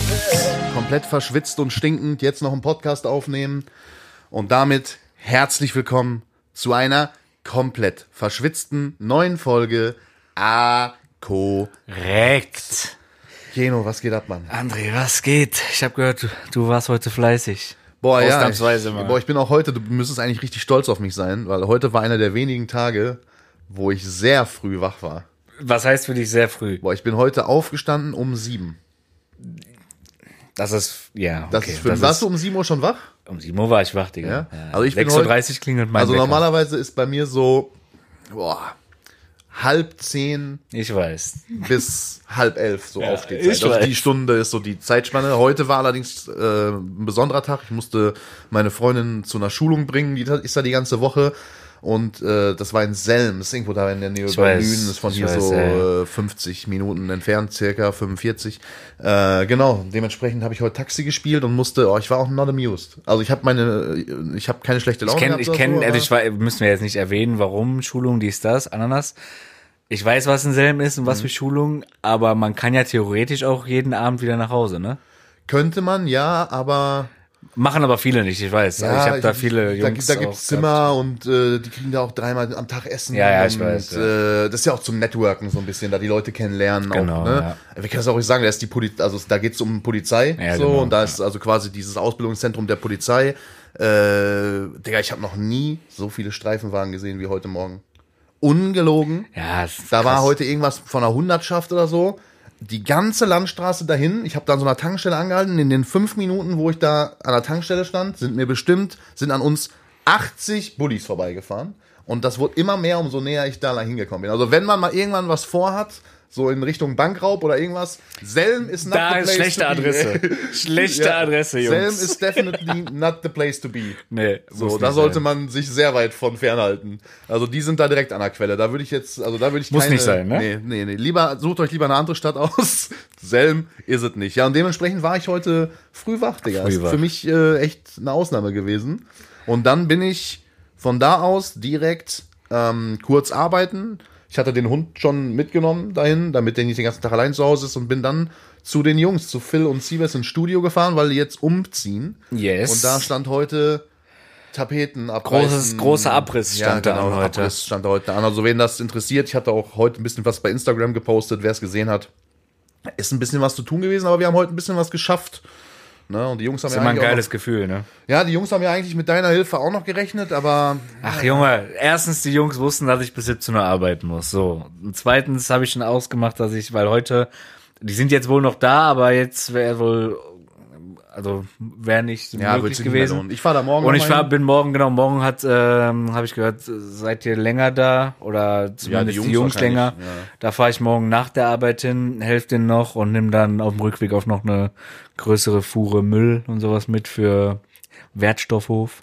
direkt komplett verschwitzt und stinkend jetzt noch einen Podcast aufnehmen. Und damit herzlich willkommen zu einer komplett verschwitzten neuen Folge A Korrekt. Keno, was geht ab, Mann? André, was geht? Ich habe gehört, du, du warst heute fleißig. Boah, ja. Ich, mal. Boah, ich bin auch heute, du müsstest eigentlich richtig stolz auf mich sein, weil heute war einer der wenigen Tage, wo ich sehr früh wach war. Was heißt für dich sehr früh? Boah, ich bin heute aufgestanden um sieben. Das ist, ja, okay. Das ist für, das warst ist, du um sieben Uhr schon wach? um 7 Uhr war ich wach, Digga. Ja? Ja. Also ich bin 6.30 Uhr klingelt mein Also Wecker. normalerweise ist bei mir so, boah, halb zehn Ich weiß. bis halb elf so Ja, Aufstehzeit. Also weiß. die Stunde ist so die Zeitspanne. Heute war allerdings äh, ein besonderer Tag. Ich musste meine Freundin zu einer Schulung bringen, die ist da die ganze Woche. Und äh, das war in Selm, das ist irgendwo da in der Nähe Ich bei weiß, Lünen, ist von hier weiß, so äh, 50 Minuten entfernt, circa 45. Äh, genau, dementsprechend habe ich heute Taxi gespielt und musste, oh, ich war auch not amused. Also ich habe meine, ich habe keine schlechte Laune Ich kenne, gehabt ich kenne, so, also aber- ich war, müssen wir jetzt nicht erwähnen, warum Schulung, dies, das, Ananas. Ich weiß, was ein Selm ist und Mhm. was für Schulung, aber man kann ja theoretisch auch jeden Abend wieder nach Hause, ne? Könnte man, ja, aber Machen aber viele nicht, ich weiß. ja, ich habe da viele da, Jungs da auch gibt's gehabt. Zimmer und äh, die kriegen da auch dreimal am Tag Essen. Ja, ja, ich und, weiß, Äh, das ist ja auch zum Networken so ein bisschen, da die Leute kennenlernen. Genau, auch, ne? Wir können das auch nicht sagen, da ist die Poli also da geht's um Polizei Ja, so genau, und da ist also quasi dieses Ausbildungszentrum der Polizei. Äh, Digga, ich habe noch nie so viele Streifenwagen gesehen wie heute Morgen. Ungelogen. Ja, es ist Da war krass. heute irgendwas von einer Hundertschaft oder so. Die ganze Landstraße dahin, ich habe da an so einer Tankstelle angehalten. In den fünf Minuten, wo ich da an der Tankstelle stand, sind mir bestimmt, sind an uns 80 Bullis vorbeigefahren. Und das wurde immer mehr, umso näher ich da hingekommen bin. Also wenn man mal irgendwann was vorhat, so in Richtung Bankraub oder irgendwas, Selm ist not Da the ist place schlechte to be. Adresse. Schlechte Ja, Adresse, Jungs. Selm ist definitely not the place to be. Nee, So, da sollte sein. man sich sehr weit von fernhalten. Also die sind da direkt an der Quelle. Da würde ich jetzt, also da würde ich Muss keine, nicht sein, ne? Nee, nee, nee. Lieber, sucht euch lieber eine andere Stadt aus. Selm ist es nicht. Ja, und dementsprechend war ich heute früh wach, Digga. Früh ist wach. für mich äh, echt eine Ausnahme gewesen. Und dann bin ich von da aus direkt ähm, kurz arbeiten. Ich hatte den Hund schon mitgenommen dahin, damit der nicht den ganzen Tag allein zu Hause ist und bin dann zu den Jungs, zu Phil und Siebes ins Studio gefahren, weil die jetzt umziehen. Yes. Und da stand heute Tapeten abreißen. Großes- großer Abriss stand da an heute. Abriss stand da heute an. Also wen das interessiert, ich hatte auch heute ein bisschen was bei Instagram gepostet, wer es gesehen hat. Ist ein bisschen was zu tun gewesen, aber wir haben heute ein bisschen was geschafft. Ne? Und die Jungs haben ist ja immer ein geiles Gefühl, ne? noch, ja, die Jungs haben ja eigentlich mit deiner Hilfe auch noch gerechnet, aber Ach Junge, erstens, die Jungs wussten, dass ich bis 17 Uhr arbeiten muss. So. Und zweitens habe ich schon ausgemacht, dass ich, weil heute, die sind jetzt wohl noch da, aber jetzt wäre wohl, also wäre nicht ja, möglich gewesen. Ich fahre da morgen Und noch ich hin. bin morgen, genau, morgen hat, ähm, habe ich gehört, seid ihr länger da oder zumindest Jungs die Jungs wahrscheinlich, länger. ja. Da fahre ich morgen nach der Arbeit hin, helfe denen noch und nimm dann auf dem Rückweg auch noch eine größere Fuhre Müll und sowas mit für Wertstoffhof.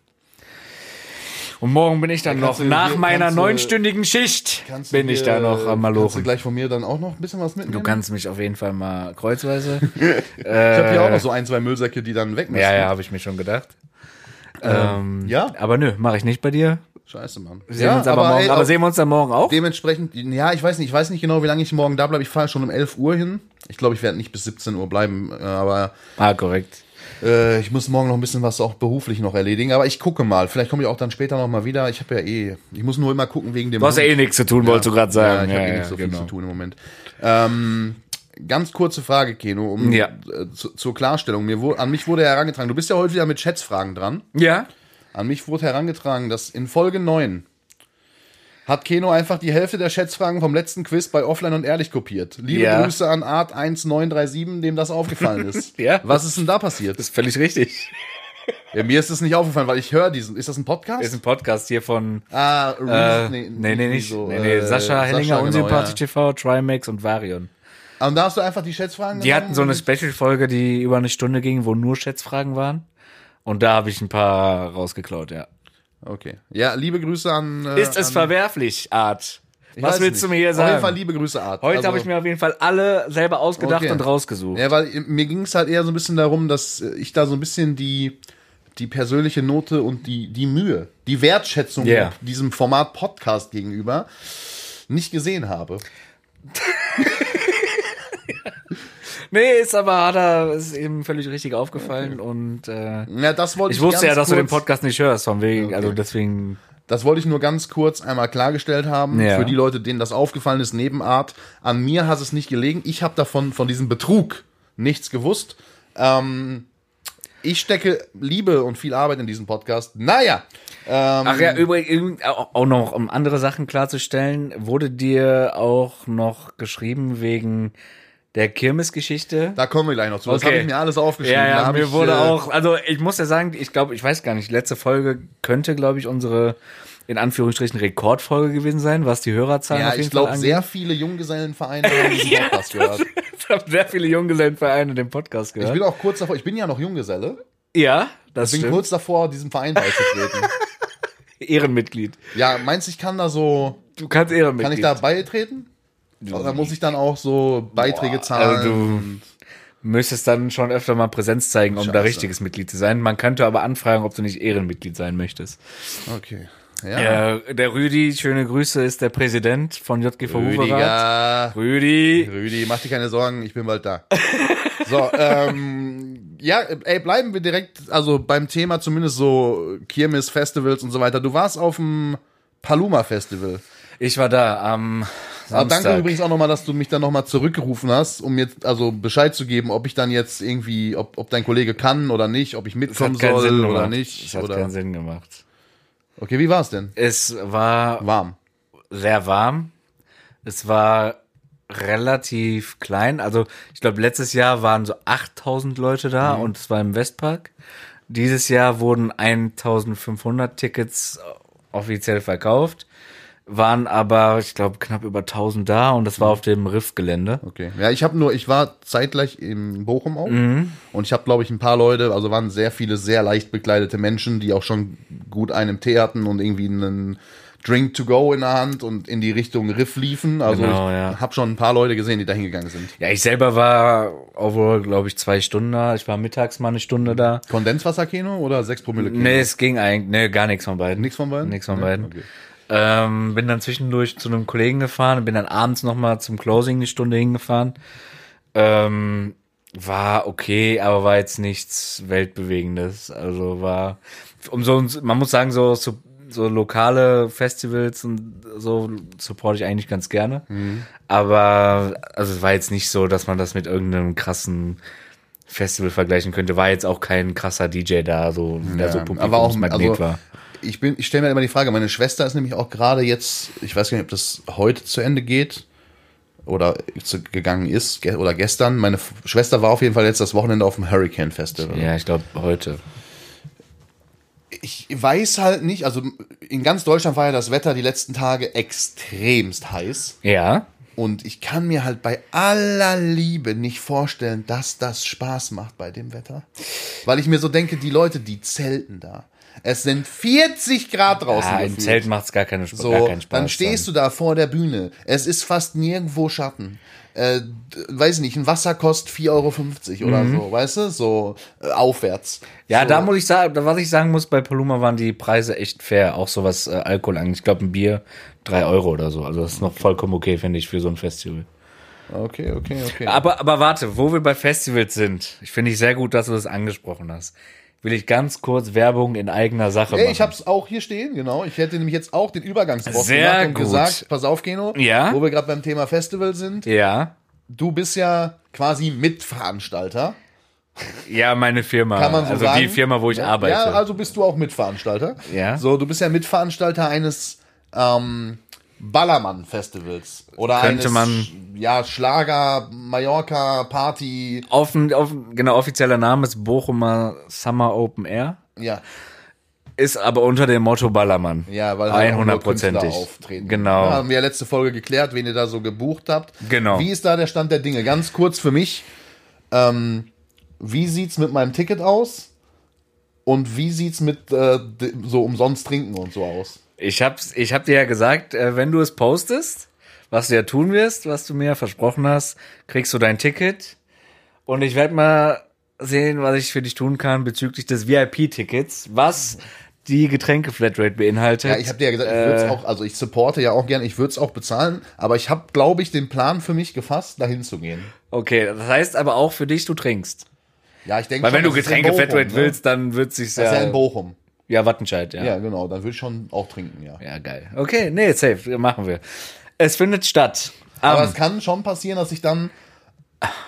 Und morgen bin ich dann Ja, noch, nach hier- meiner neunstündigen Schicht, bin ich da noch am Kannst du Malochen. gleich von mir dann auch noch ein bisschen was mitnehmen? Du kannst mich auf jeden Fall mal kreuzweise. ich habe hier auch noch so ein, zwei Müllsäcke, die dann weg müssen. ja, ja, habe ich mir schon gedacht. Ähm, ja? Aber nö, mache ich nicht bei dir. Scheiße, Mann. Sehen uns aber, morgen. ey, aber sehen wir uns dann morgen auch? Dementsprechend, ja, ich weiß nicht, ich weiß nicht genau, wie lange ich morgen da bleibe. Ich fahre schon um 11 Uhr hin. Ich glaube, ich werde nicht bis 17 Uhr bleiben, äh, aber Ah, korrekt. äh, ich muss morgen noch ein bisschen was auch beruflich noch erledigen. Aber ich gucke mal. Vielleicht komme ich auch dann später noch mal wieder. Ich habe ja eh, ich muss nur immer gucken wegen dem. Du hast ja eh nichts zu tun, wolltest du gerade sagen. Ja, ich habe eh ja, nicht so viel genau. zu tun im Moment. Ähm, ganz kurze Frage, Keno, um Ja. äh, zu, zur Klarstellung. Mir an mich wurde herangetragen, du bist ja heute wieder mit Schätzfragen dran. Ja? An mich wurde herangetragen, dass in Folge 9 hat Keno einfach die Hälfte der Schätzfragen vom letzten Quiz bei Offline und Ehrlich kopiert. Liebe Ja. Grüße an Art 1937, dem das aufgefallen ist. Ja. Was ist denn da passiert? Das ist völlig richtig. Ja, mir ist es nicht aufgefallen, weil ich höre diesen. Ist das ein Podcast? ist ein Podcast hier von ah, äh, Reese- nee, nee, nicht. so, nee, nee, äh, Sascha Hellinger, genau, Unsympathisch ja. TV, Trimax und Varion. Und da hast du einfach die Schätzfragen Die hatten so eine Special-Folge, die über eine Stunde ging, wo nur Schätzfragen waren. Und da habe ich ein paar rausgeklaut, ja. Okay. Ja, liebe Grüße an. Äh, Ist es an, verwerflich, Art? ich Was willst du nicht. mir hier Auf jeden Fall sagen? liebe Grüße, Art. Heute Also- habe ich mir auf jeden Fall alle selber ausgedacht Okay. und rausgesucht. Ja, weil mir ging es halt eher so ein bisschen darum, dass ich da so ein bisschen die, die persönliche Note und die, die Mühe, die Wertschätzung Yeah. diesem Format Podcast gegenüber nicht gesehen habe. Nee, ist aber, hat er, ist eben völlig richtig aufgefallen und äh, Ja, das wollte ich ich wusste ja, dass du den Podcast nicht hörst, von wegen, Okay. also deswegen, Das wollte ich nur ganz kurz einmal klargestellt haben. Ja. Für die Leute, denen das aufgefallen ist, Nebenart. An mir hat es nicht gelegen. Ich habe davon, von diesem Betrug nichts gewusst. Ähm, ich stecke Liebe und viel Arbeit in diesen Podcast. Naja. Ähm, Ach ja, übrigens, auch auch noch, um andere Sachen klarzustellen, wurde dir auch noch geschrieben wegen der Kirmesgeschichte? da kommen wir gleich noch zu. Das Okay. habe ich mir alles aufgeschrieben. Ja, ja, mir ich, wurde äh, auch, also ich muss ja sagen, ich glaube, ich weiß gar nicht, letzte Folge könnte, glaube ich, unsere in Anführungsstrichen Rekordfolge gewesen sein, was die Hörerzahlen Ja, auf jeden ich glaube, sehr viele Junggesellenvereine haben diesen Podcast gehört. Ich habe sehr viele Junggesellenvereine den Podcast Ich gehört. bin auch kurz davor, ich bin ja noch Junggeselle. ja, das Ich bin stimmt. kurz davor, diesem Verein beizutreten. Ehrenmitglied. ja, meinst du, ich kann da so, Du kannst Ehrenmitglied. kann ich da beitreten? Oder muss ich dann auch so Beiträge zahlen? also du- müsstest dann schon öfter mal Präsenz zeigen, um da Scheiße. richtiges Mitglied zu sein. Man könnte aber anfragen, ob du nicht Ehrenmitglied sein möchtest. Okay. Ja. Äh, der Rüdi, schöne Grüße, ist der Präsident von JGV. Rüdiger. Rüdi. Rüdi, mach dir keine Sorgen, ich bin bald da. So, ähm, ja, ey, bleiben wir direkt, also beim Thema zumindest so Kirmes, Festivals und so weiter. Du warst auf dem Paluma Festival. Ich war da am Samstag. danke übrigens auch nochmal, dass du mich dann nochmal zurückgerufen hast, um jetzt also Bescheid zu geben, ob ich dann jetzt irgendwie, ob, ob dein Kollege kann oder nicht, ob ich Es mitkommen soll Sinn oder gemacht. nicht. Es hat Oder? keinen Sinn gemacht. Okay, wie war's denn? Es war Warm. sehr warm. Es war relativ klein. Also ich glaube, letztes Jahr waren so 8000 Leute da und es war im Westpark. Dieses Jahr wurden 1500 Tickets offiziell verkauft, waren aber, ich glaube, knapp über 1000 da und das war auf dem Riff-Gelände. Okay. Ja, ich habe nur, ich war zeitgleich in Bochum auch Mhm. und ich habe, glaube ich, ein paar Leute, also waren sehr viele sehr leicht bekleidete Menschen, die auch schon gut einen Tee hatten und irgendwie einen Drink to go in der Hand und in die Richtung Riff liefen. Also Genau, ich ja. habe schon ein paar Leute gesehen, die da hingegangen sind. Ja, ich selber war overall, glaube ich, zwei Stunden da. Ich war mittags mal eine Stunde da. Kondenswasserkino oder 6 Promille Kino? Nee, es ging eigentlich, nee, gar nichts von beiden. Nix von beiden? Nix von Nee? beiden. Okay. Ähm, bin dann zwischendurch zu einem Kollegen gefahren und bin dann abends nochmal zum Closing eine Stunde hingefahren. Ähm, war okay, aber war jetzt nichts Weltbewegendes. Also war, um so, man muss sagen, so, so, so lokale Festivals und so supporte ich eigentlich ganz gerne. Aber, also es war jetzt nicht so, dass man das mit irgendeinem krassen Festival vergleichen könnte. War jetzt auch kein krasser DJ da, so, der so Ja, aber auch, Publikumsmagnet also, war. Ich bin, ich stelle mir immer die Frage, meine Schwester ist nämlich auch gerade jetzt, ich weiß gar nicht, ob das heute zu Ende geht oder zu, gegangen ist ge oder gestern. Meine F Schwester war auf jeden Fall jetzt das Wochenende auf dem Hurricane Festival. Ja, ich glaube heute. Ich weiß halt nicht, also in ganz Deutschland war ja das Wetter die letzten Tage extremst heiß. Ja. Und ich kann mir halt bei aller Liebe nicht vorstellen, dass das Spaß macht bei dem Wetter. Weil ich mir so denke, die Leute, die zelten da. Es sind 40 Grad draußen. Ah, im. Zelt macht's gar, keine, So, gar keinen Spaß. dann stehst du da vor der Bühne. Es ist fast nirgendwo Schatten. Äh, weiß ich nicht, ein Wasser kostet 4,50 Euro oder so, weißt du? So äh, aufwärts. Mhm. Ja, so. da muss ich sagen, was ich sagen muss, bei Paluma waren die Preise echt fair, auch so was äh, Alkohol angeht. Ich glaube, ein Bier drei Euro oder so. Also das ist noch vollkommen okay, finde ich, für so ein Festival. Okay, okay, okay. Aber, aber warte, wo wir bei Festivals sind, ich finde ich sehr gut, dass du das angesprochen hast. Will ich ganz kurz Werbung in eigener Sache Ey, machen. ich hab's auch hier stehen, genau. Ich hätte nämlich jetzt auch den Übergangsboss Sehr gemacht und gut. gesagt, pass auf, Geno, Ja? wo wir gerade beim Thema Festival sind. ja. Du bist ja quasi Mitveranstalter. Ja, meine Firma. Kann man so also sagen? die Firma, wo ich arbeite. Ja, also bist du auch Mitveranstalter. Ja. So, du bist ja Mitveranstalter eines ähm, Ballermann-Festivals. Oder Könnte eines, man- ja, Schlager, Mallorca, Party. Offen, offen, genau, offizieller Name ist Bochumer Summer Open Air. Ja, Ist aber unter dem Motto Ballermann. ja weil halt auch nur Künstler 100%ig. auftreten. Genau. Ja, haben wir ja letzte Folge geklärt, wen ihr da so gebucht habt. Genau. Wie ist da der Stand der Dinge? Ganz kurz für mich. Ähm, wie sieht's mit meinem Ticket aus? Und wie sieht's mit äh, so umsonst trinken und so aus? Ich hab's, ich hab dir ja gesagt, äh, wenn du es postest, was du ja tun wirst, was du mir versprochen hast, kriegst du dein Ticket. Und ich werde mal sehen, was ich für dich tun kann bezüglich des VIP-Tickets, was die Getränke-Flatrate beinhaltet. Ja, ich habe dir ja gesagt, ich würde es auch, also ich supporte ja auch gerne, ich würde es auch bezahlen, aber ich habe, glaube ich, den Plan für mich gefasst, dahin zu gehen. Okay, das heißt aber auch für dich, du trinkst. Ja, ich denke Weil wenn du Getränke-Flatrate ne? willst, dann wird sich's Das ist ja in ja... Bochum. Ja, Wattenscheid, ja. Ja, genau, dann würde ich schon auch trinken, ja. Ja, geil. Okay, nee, safe, machen wir. Es findet statt. Aber Am- es kann schon passieren, dass ich dann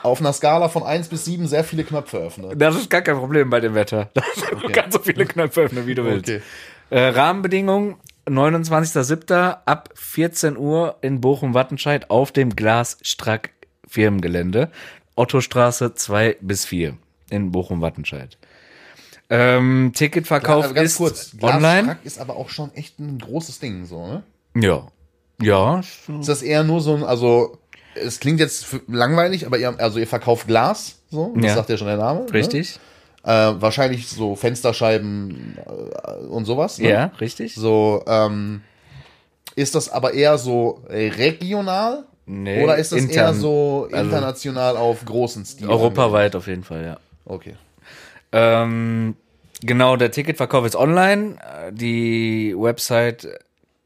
auf einer Skala von 1 bis 7 sehr viele Knöpfe öffne. Das ist gar kein Problem bei dem Wetter. Du kannst so viele Knöpfe öffnen, wie du willst. Okay. Äh, Rahmenbedingungen: 29.07. ab 14 Uhr in Bochum-Wattenscheid auf dem Glasstrack Firmengelände. Ottostraße 2 bis 4 in Bochum-Wattenscheid. Ähm, Ticketverkauf ganz ist kurz, online. Ist aber auch schon echt ein großes Ding, so, ne? Ja. Ja. Ist das eher nur so ein, also, es klingt jetzt langweilig, aber ihr, also ihr verkauft Glas, so, das Ja. sagt ja schon der Name. Richtig. Ne? Äh, wahrscheinlich so Fensterscheiben äh, und sowas. Ne? Ja, richtig. So, ähm, ist das aber eher so regional? Nee, oder ist das intern. eher so Also- international auf großen Stil? Europaweit auf jeden Fall, ja. Okay. Ähm, genau, der Ticketverkauf ist online. Äh, Die Website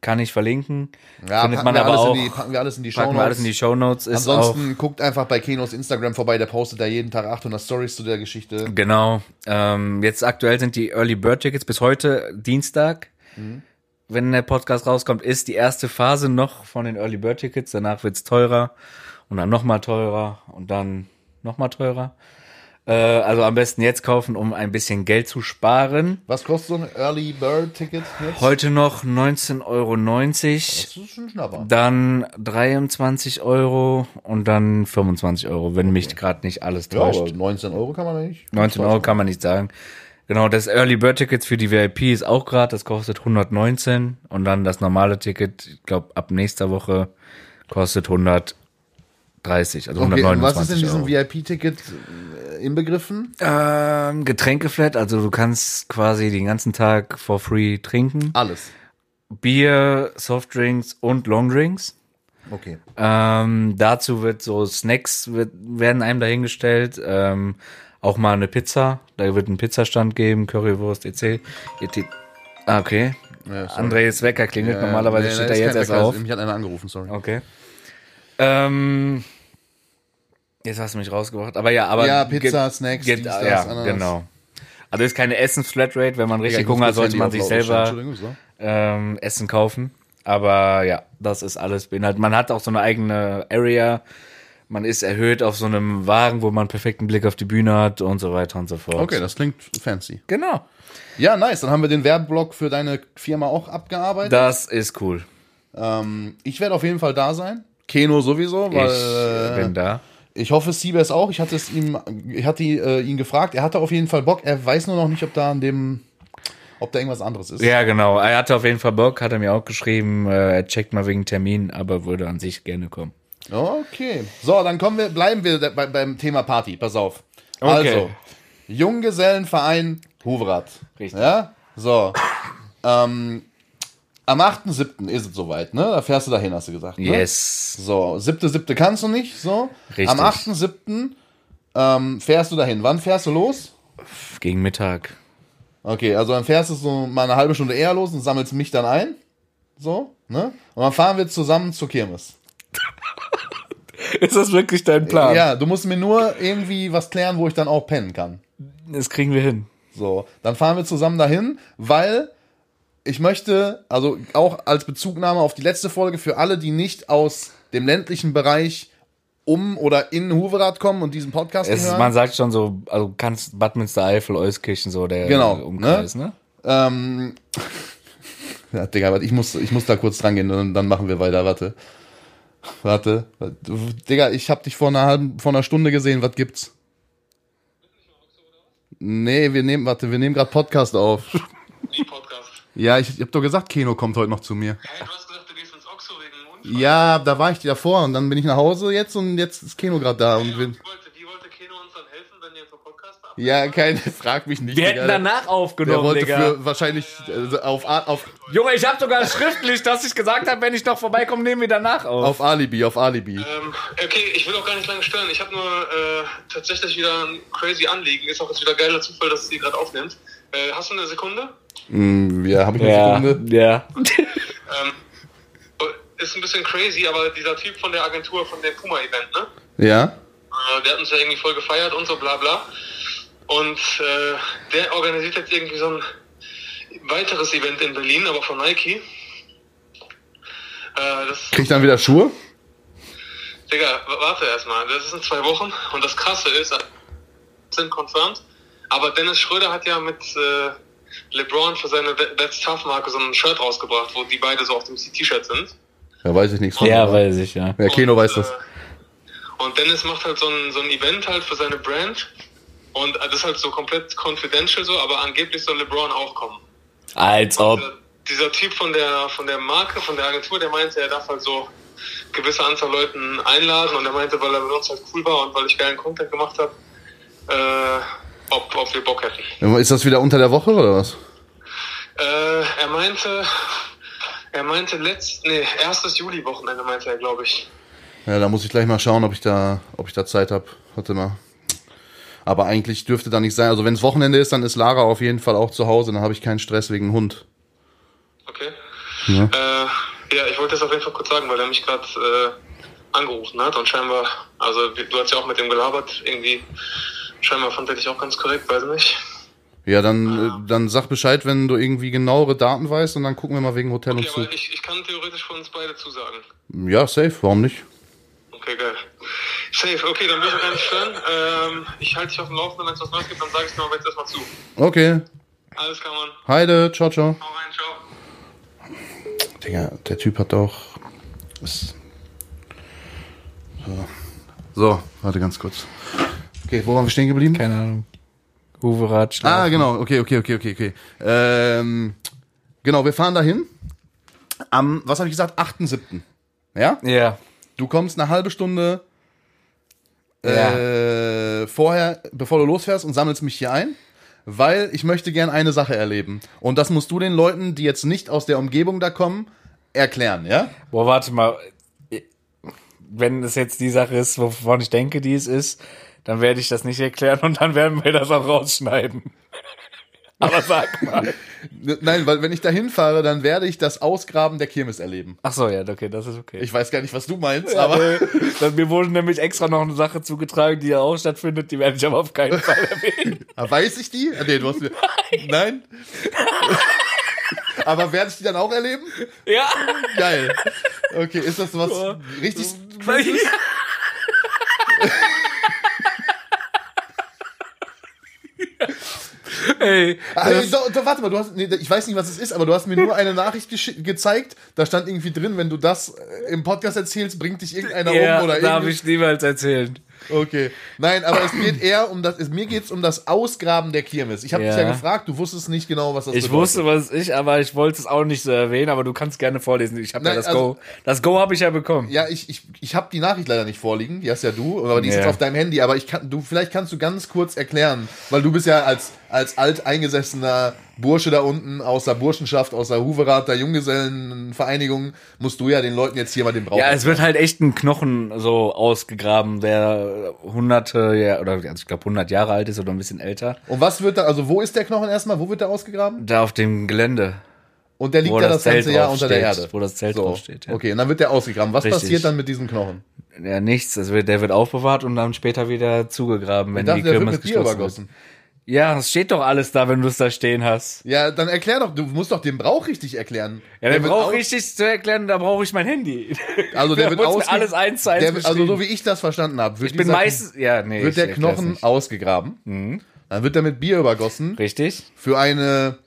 kann ich verlinken. Ja, Findet packen, man wir aber alles auch. in die, packen wir alles in die Shownotes. alles in die Shownotes. Ist auch, Ansonsten guckt einfach bei Kenos Instagram vorbei, der postet da jeden Tag 800 Stories zu der Geschichte. genau. Ähm, jetzt aktuell sind die Early Bird Tickets bis heute Dienstag. Mhm. Wenn der Podcast rauskommt, ist die erste Phase noch von den Early Bird Tickets. Danach wird's teurer und dann nochmal teurer und dann nochmal teurer. Äh, also am besten jetzt kaufen, um ein bisschen Geld zu sparen. Was kostet so ein Early Bird Ticket jetzt? Heute noch 19,90 Euro. Das ist schon Schnapper. Dann 23 Euro und dann 25 Euro, wenn mich gerade nicht alles Ja, täuscht. aber 19 Euro kann man nicht. 19 Euro kann man nicht sagen. Genau, das Early Bird Tickets für die VIP ist auch gerade, das kostet 119 und dann das normale Ticket, ich glaube ab nächster Woche kostet 130, also Okay, und 129 was ist in diesem. VIP-Ticket äh, inbegriffen? Ähm, Getränkeflat, also du kannst quasi den ganzen Tag for free trinken. Alles. Bier, Softdrinks und Longdrinks. Okay. Ähm, dazu wird so Snacks wird, werden einem dahingestellt. Ähm, auch mal eine Pizza. Da wird ein Pizzastand geben, Currywurst, etc. Ah, okay. Ja, sorry. Andres Wecker klingelt. Ja, Normalerweise nee, steht er jetzt erst Wecker, auf. Mich hat einer angerufen, sorry. Okay. Ähm, jetzt hast du mich rausgebracht. Aber ja, aber Ja, Pizza, gibt- Snacks, gibt, dies, das, ja, Ananas. genau. Also ist keine Essensflatrate, wenn man richtig Hunger hat, sollte man sich selber ähm, Essen kaufen. Aber ja, das ist alles beinhaltet. Man hat auch so eine eigene Area. Man ist erhöht auf so einem Wagen, wo man einen perfekten Blick auf die Bühne hat und so weiter und so fort. Okay, das klingt fancy. Genau. Ja, nice. Dann haben wir den Werbeblock für deine Firma auch abgearbeitet. Das ist cool. Ähm, ich werde auf jeden Fall da sein. Keno sowieso, weil ich bin da. Ich hoffe, Siebes auch. Ich hatte es ihm, ich hatte äh, ihn gefragt. Er hatte auf jeden Fall Bock. Er weiß nur noch nicht, ob da an dem, ob da irgendwas anderes ist. Ja, genau. Er hatte auf jeden Fall Bock, hat er mir auch geschrieben. Äh, er checkt mal wegen Termin, aber würde an sich gerne kommen. Okay. So, dann kommen wir, bleiben wir bei, beim Thema Party. Pass auf. Okay. Also, Junggesellenverein Huvrat. Richtig. Ja? So. Ähm, am 8.7. ist es soweit, ne? Da fährst du dahin, hast du gesagt. Ne? Yes. So, siebte, siebte kannst du nicht, so. Richtig. Am 8.7. Ähm, fährst du dahin. Wann fährst du los? Gegen Mittag. Okay, also dann fährst du so mal eine halbe Stunde eher los und sammelst mich dann ein. So, ne? Und dann fahren wir zusammen zur Kirmes. Ist das wirklich dein Plan? Ja, du musst mir nur irgendwie was klären, wo ich dann auch pennen kann. Das kriegen wir hin. So, dann fahren wir zusammen dahin, weil ich möchte, also auch als Bezugnahme auf die letzte Folge für alle, die nicht aus dem ländlichen Bereich um oder in Huverath kommen und diesen Podcast Es hören. man sagt schon so, also kannst Bad Münstereifel, Euskirchen, so der Genau, Umkreis, ne? Ähm, ja, Digga, warte, ich muss, ich muss da kurz dran gehen und dann machen wir weiter. Warte. Warte. Digga, ich hab dich vor einer halben, vor einer Stunde gesehen. Was gibt's? Nee, wir nehmen, warte, wir nehmen gerade Podcast auf. Die. Ja, ich, ich hab doch gesagt, Keno kommt heute noch zu mir. Hey, du hast gesagt, du gehst ins Oxo wegen Unfall. Ja, da war ich davor und dann bin ich nach Hause jetzt und jetzt ist Keno gerade da und Wie wir, wollte, wie wollte Keno uns dann helfen, wenn ihr zum Podcast habt? ja, keine, frag mich nicht. Wir Digga. hätten danach Der aufgenommen, wollte Digga. für wahrscheinlich äh, auf, auf, Junge, ich habe sogar schriftlich, dass ich gesagt habe, wenn ich noch vorbeikomme, nehmen wir danach auf. auf Alibi, auf Alibi. Ähm, okay, ich will auch gar nicht lange stören. Ich habe nur äh, tatsächlich wieder ein crazy Anliegen. Ist auch jetzt wieder geiler Zufall, dass sie gerade aufnimmt. Äh, hast du eine Sekunde? Hm, ja, habe ich eine Ja, Sekunde? ja. Ähm, ist ein bisschen crazy, aber dieser Typ von der Agentur, von dem Puma-Event, ne? Ja? Äh, der hat uns ja irgendwie voll gefeiert und so bla bla. Und äh, der organisiert jetzt irgendwie so ein weiteres Event in Berlin, aber von Nike. Äh, das, Krieg ich dann wieder Schuhe? Digga, warte erstmal. Das ist in zwei Wochen und das Krasse ist, sind confirmed. Aber Dennis Schröder hat ja mit äh, LeBron für seine That- That's Tough Marke so ein Shirt rausgebracht, wo die beide so auf dem T-Shirt sind. Ja, weiß ich nichts von. Ja, weiß ich, ja. Ja, Keno Und, weiß das. Äh, und Dennis macht halt so ein, so ein Event halt für seine Brand. Und das ist halt so komplett confidential so, aber angeblich soll LeBron auch kommen. Als ob. Dieser, dieser Typ von der, von der Marke, von der Agentur, der meinte, er darf halt so gewisse Anzahl Leuten einladen und er meinte, weil er mit uns halt cool war und weil ich geilen Content gemacht habe, äh, ob, ob wir Bock hätten. Ist das wieder unter der Woche oder was? Äh, er meinte, er meinte letzt, nee, erstes Juli-Wochenende meinte er, glaube ich. Ja, da muss ich gleich mal schauen, ob ich da, ob ich da Zeit habe. Warte mal. Aber eigentlich dürfte da nicht sein. Also wenn es Wochenende ist, dann ist Lara auf jeden Fall auch zu Hause. Dann habe ich keinen Stress wegen Hund. Okay. Ja. Äh, ja, ich wollte das auf jeden Fall kurz sagen, weil er mich gerade äh, angerufen hat und scheinbar, also du hast ja auch mit dem gelabert, irgendwie, scheinbar fand er dich auch ganz korrekt, weiß nicht. Ja, dann, äh, dann sag Bescheid, wenn du irgendwie genauere Daten weißt und dann gucken wir mal wegen Hotel Okay, und aber Zug. ich, ich kann theoretisch für uns beide zusagen. Ja, safe, warum nicht? Okay, geil. Safe, okay, dann will ich auch gar nicht stören. Ähm, ich halte dich auf dem Laufenden, wenn es was Neues gibt, dann sage ich dir mal jetzt erstmal zu. Okay. Alles klar, Mann. Heide, ciao, ciao. Hau rein, ciao. Digga, der Typ hat doch. So. so, warte ganz kurz. Okay, wo waren wir stehen geblieben? Keine Ahnung. Huverat, Ah, genau, okay, okay, okay, okay, okay. Ähm, genau, wir fahren dahin. Am, was habe ich gesagt, 8.7. Ja? Ja. Du kommst eine halbe Stunde äh, vorher, bevor du losfährst und sammelst mich hier ein, weil ich möchte gern eine Sache erleben. Und das musst du den Leuten, die jetzt nicht aus der Umgebung da kommen, erklären, ja? Boah, warte mal. Wenn es jetzt die Sache ist, wovon ich denke, die es ist, dann werde ich das nicht erklären und dann werden wir das auch rausschneiden. Aber sag mal. Nein, weil wenn ich da hinfahre, dann werde ich das Ausgraben der Kirmes erleben. Ach so, ja, okay, das ist okay. Ich weiß gar nicht, was du meinst, aber aber dann, mir wurde nämlich extra noch eine Sache zugetragen, die ja auch stattfindet, die werde ich aber auf keinen Fall erwähnen. Ah, weiß ich die? Ah, Nee, du hast mir. Nein? aber werde ich die dann auch erleben? ja. Geil. Okay, ist das was richtig Ey, Ah, doch, doch, warte mal, du hast, nee, ich weiß nicht, was es ist, aber du hast mir nur eine Nachricht gezeigt. Da stand irgendwie drin, wenn du das äh, im Podcast erzählst, bringt dich irgendeiner ja, um oder darf irgendwie. ich niemals erzählen. Okay. Nein, aber es geht eher um das, es, mir geht's um das Ausgraben der Kirmes. Ich habe dich Ja. ja gefragt, du wusstest nicht genau, was das Ich bedeutet. wusste, was ich, aber ich wollte es auch nicht so erwähnen, aber du kannst gerne vorlesen. Ich habe ja das also- Go. Das Go habe ich ja bekommen. Ja, ich, ich, ich habe die Nachricht leider nicht vorliegen, die hast ja du, aber die ist Ja. jetzt auf deinem Handy, aber ich kann, du, vielleicht kannst du ganz kurz erklären, weil du bist ja als, als alteingesessener Bursche da unten aus der Burschenschaft, aus der Huverath, der Junggesellenvereinigung, musst du ja den Leuten jetzt hier mal den Brauch. Ja, es wird halt echt ein Knochen so ausgegraben, der hunderte, ja, oder also ich glaube 100 Jahre alt ist oder ein bisschen älter. Und was wird da, also wo ist der Knochen erstmal, wo wird der ausgegraben? Da auf dem Gelände, Und der liegt Wo ja das das ganze Jahr unter der steht, Erde. wo das Zelt so. drauf steht, ja. Okay, und dann wird der ausgegraben. Was Richtig. passiert dann mit diesem Knochen? ja nichts, wird, der wird aufbewahrt und dann später wieder zugegraben, wenn Ich dachte, die der Kirmes geschlossen übergossen. wird. Ja, es steht doch alles da, wenn du es da stehen hast. Ja, dann erklär doch, du musst doch den Brauch richtig erklären. Ja, der braucht aus- richtig zu erklären, da brauche ich mein Handy. Also der Da wird ausge- alles eins zu eins der, Also so wie ich das verstanden habe, wird, Ich bin meistens, ja, nee. wird der Knochen ausgegraben. Dann wird er mit Bier übergossen Richtig? für eine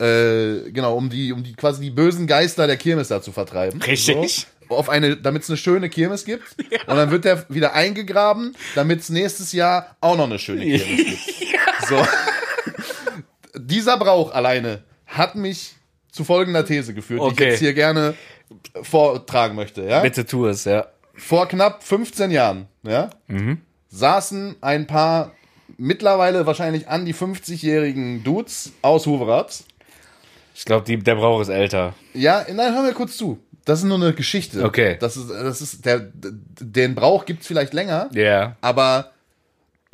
äh, genau, um die, um die quasi die bösen Geister der Kirmes da zu vertreiben. Richtig. So, auf eine, damit es eine schöne Kirmes gibt. Und dann wird der wieder eingegraben, damit es nächstes Jahr auch noch eine schöne Kirmes gibt. So. Dieser Brauch alleine hat mich zu folgender These geführt, die ich Okay. jetzt hier gerne vortragen möchte. Ja? Bitte tu es, ja. vor knapp 15 Jahren, ja, saßen ein paar mittlerweile wahrscheinlich an die 50-jährigen Dudes aus Huverath. Ich glaube, der Brauch ist älter. Ja, nein, hör mir kurz zu. Das ist nur eine Geschichte. Okay. Das ist, das ist, der, den Brauch gibt's vielleicht länger, Ja. aber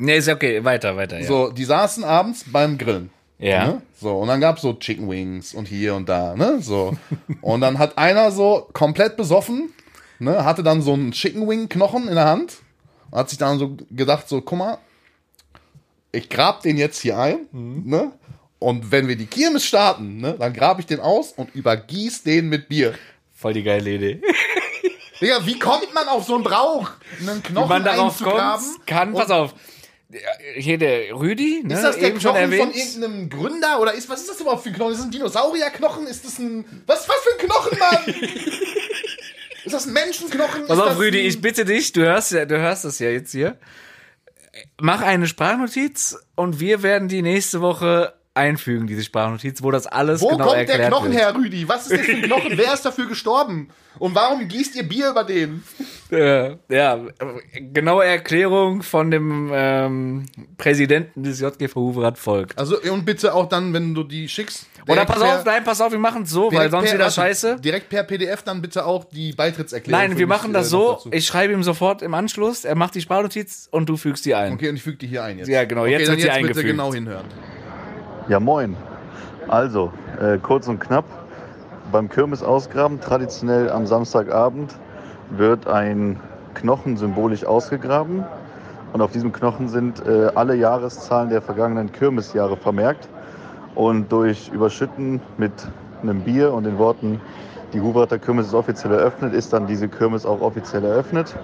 Nee, ist okay, weiter, weiter, ja. so, die saßen abends beim Grillen. Ja. Ne? So, und dann gab's so Chicken Wings und hier und da, ne? So. Und dann hat einer so komplett besoffen, ne, hatte dann so einen Chicken Wing Knochen in der Hand und hat sich dann so gedacht, so, guck mal, ich grab den jetzt hier ein, ne? Und wenn wir die Kirmes starten, ne, dann grab ich den aus und übergieß den mit Bier. Voll die geile Idee. Digga, wie kommt man auf so einen Brauch, einen Knochen Wie man darauf einzugraben? kommt, kann, pass auf. Hier der Rüdi, ne, Ist das der eben schon Knochen von erwähnt. irgendeinem Gründer oder ist was ist das überhaupt für ein Knochen? Ist das ein Dinosaurierknochen? Ist das ein was was für ein Knochen, Mann? ist das ein Menschenknochen? Pass auf, Rüdi, ich bitte dich, du hörst ja, du hörst das ja jetzt hier. Mach eine Sprachnotiz und wir werden die nächste Woche einfügen, diese Sprachnotiz, wo das alles Wo genau kommt erklärt der Knochen wird. her, Rüdi? Was ist das für ein Knochen? Wer ist dafür gestorben? Und warum gießt ihr Bier über den? Äh, ja, genaue Erklärung von dem ähm, Präsidenten des JGV Huvrat folgt. Also und bitte auch dann, wenn du die schickst. Oder pass auf, nein, pass auf, wir machen es so, weil sonst per- wieder warte, scheiße. Direkt per PDF dann bitte auch die Beitrittserklärung. Nein, wir machen äh, das so, dazu. ich schreibe ihm sofort im Anschluss, er macht die Sprachnotiz und du fügst die ein. Okay, und ich füge die hier ein jetzt. Ja, genau, okay, jetzt wird sie jetzt bitte eingefügt. genau hinhören. Ja, moin. Also, äh, kurz und knapp. Beim Kirmes ausgraben, traditionell am Samstagabend, wird ein Knochen symbolisch ausgegraben. Und auf diesem Knochen sind äh, alle Jahreszahlen der vergangenen Kirmesjahre vermerkt. Und durch Überschütten mit einem Bier und den Worten, die Huvrater Kirmes ist offiziell eröffnet, ist dann diese Kirmes auch offiziell eröffnet.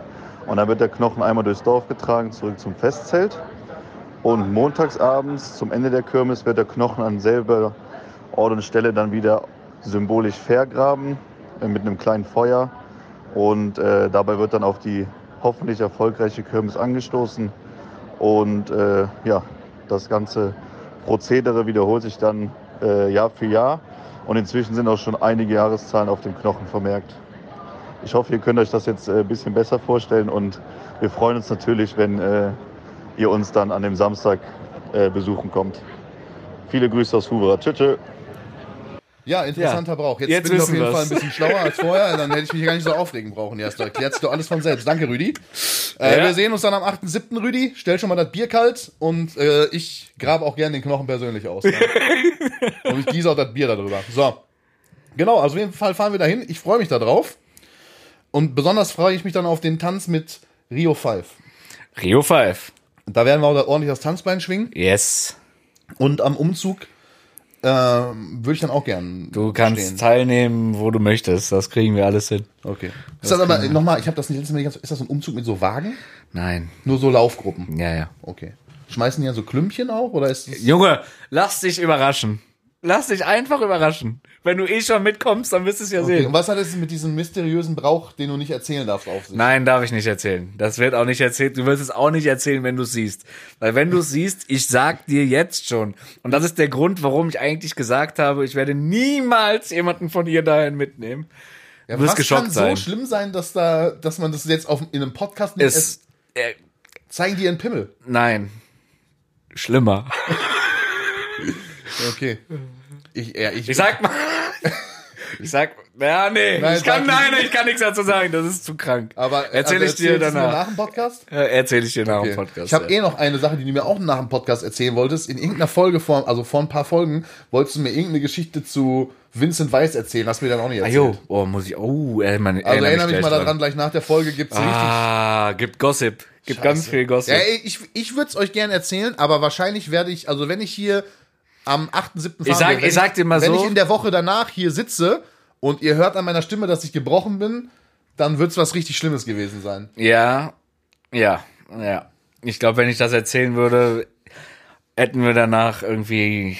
Und dann wird der Knochen einmal durchs Dorf getragen, zurück zum Festzelt. Und montagsabends zum Ende der Kirmes wird der Knochen an selber Ort und Stelle dann wieder symbolisch vergraben äh, mit einem kleinen Feuer. Und äh, dabei wird dann auf die hoffentlich erfolgreiche Kirmes angestoßen. Und äh, ja, das ganze Prozedere wiederholt sich dann äh, Jahr für Jahr. Und inzwischen sind auch schon einige Jahreszahlen auf dem Knochen vermerkt. Ich hoffe, ihr könnt euch das jetzt äh, ein bisschen besser vorstellen und wir freuen uns natürlich, wenn äh, ihr uns dann an dem Samstag äh, besuchen kommt. Viele Grüße aus Huvera. Tschüss. tschüss. Ja, interessanter Brauch. Jetzt, Jetzt bin ich auf jeden wir's. Fall ein bisschen schlauer als vorher. Dann hätte ich mich gar nicht so aufregen brauchen. Ja, da erklärt sich doch alles von selbst. Danke, Rüdi. Äh, Ja. Wir sehen uns dann am 8.7., Rüdi. Stell schon mal das Bier kalt und äh, ich grabe auch gerne den Knochen persönlich aus. Ja. und ich gieße auch das Bier darüber. So. Genau, also auf jeden Fall fahren wir dahin. Ich freue mich da drauf. Und besonders freue ich mich dann auf den Tanz mit Rio 5. Rio 5. Da werden wir auch ordentlich das Tanzbein schwingen. Yes. Und am Umzug ähm, würde ich dann auch gern Du kannst stehen. teilnehmen, wo du möchtest. Das kriegen wir alles hin. Okay. Ist das aber nochmal, ich habe das nicht letztes Mal nicht ganz, ist das ein Umzug mit so Wagen? Nein. Nur so Laufgruppen. Ja, ja. Okay. Schmeißen die ja so Klümpchen auch oder ist Junge, lass dich überraschen. Lass dich einfach überraschen. Wenn du eh schon mitkommst, dann wirst du es ja okay. sehen. Und was hat es mit diesem mysteriösen Brauch, den du nicht erzählen darfst, auf sich? Nein, darf ich nicht erzählen. Das wird auch nicht erzählt. Du wirst es auch nicht erzählen, wenn du es siehst. Weil wenn du es siehst, ich sag dir jetzt schon. Und das ist der Grund, warum ich eigentlich gesagt habe, ich werde niemals jemanden von ihr dahin mitnehmen. ja, du wirst was geschockt kann sein. so schlimm sein, dass da, dass man das jetzt auf, in einem Podcast nimmt? Es, äh, zeigen die ihren Pimmel. nein. Schlimmer. Okay. Ich, ja, ich, Ich sag mal. Ich sag, ja, nee, Nein, ich kann, nein, ich kann nichts dazu sagen, das ist zu krank. aber erzähl ich dir erzählst du mir danach. nach dem Podcast? Ja, erzähl ich dir nach Okay. dem Podcast. Ich habe ja. eh noch eine Sache, die du mir auch nach dem Podcast erzählen wolltest. In irgendeiner Folge vor, also vor ein paar Folgen, wolltest du mir irgendeine Geschichte zu Vincent Weiss erzählen. Hast du mir dann auch nicht Ah, erzählt. jo, oh, muss ich, oh, äh, man, Also erinnere mich mal gleich daran, gleich nach der Folge gibt's Ah, gibt Gossip. Gibt ganz Scheiße. viel Gossip. Ja, ey, ich, ich würde es euch gerne erzählen, aber wahrscheinlich werde ich, also wenn ich hier am 8.7. Ich sag- wenn ich sag dir mal wenn so- ich in der Woche danach hier sitze und ihr hört an meiner Stimme, dass ich gebrochen bin, dann wird's was richtig Schlimmes gewesen sein. Ja, ja, ja. Ich glaube, wenn ich das erzählen würde, hätten wir danach irgendwie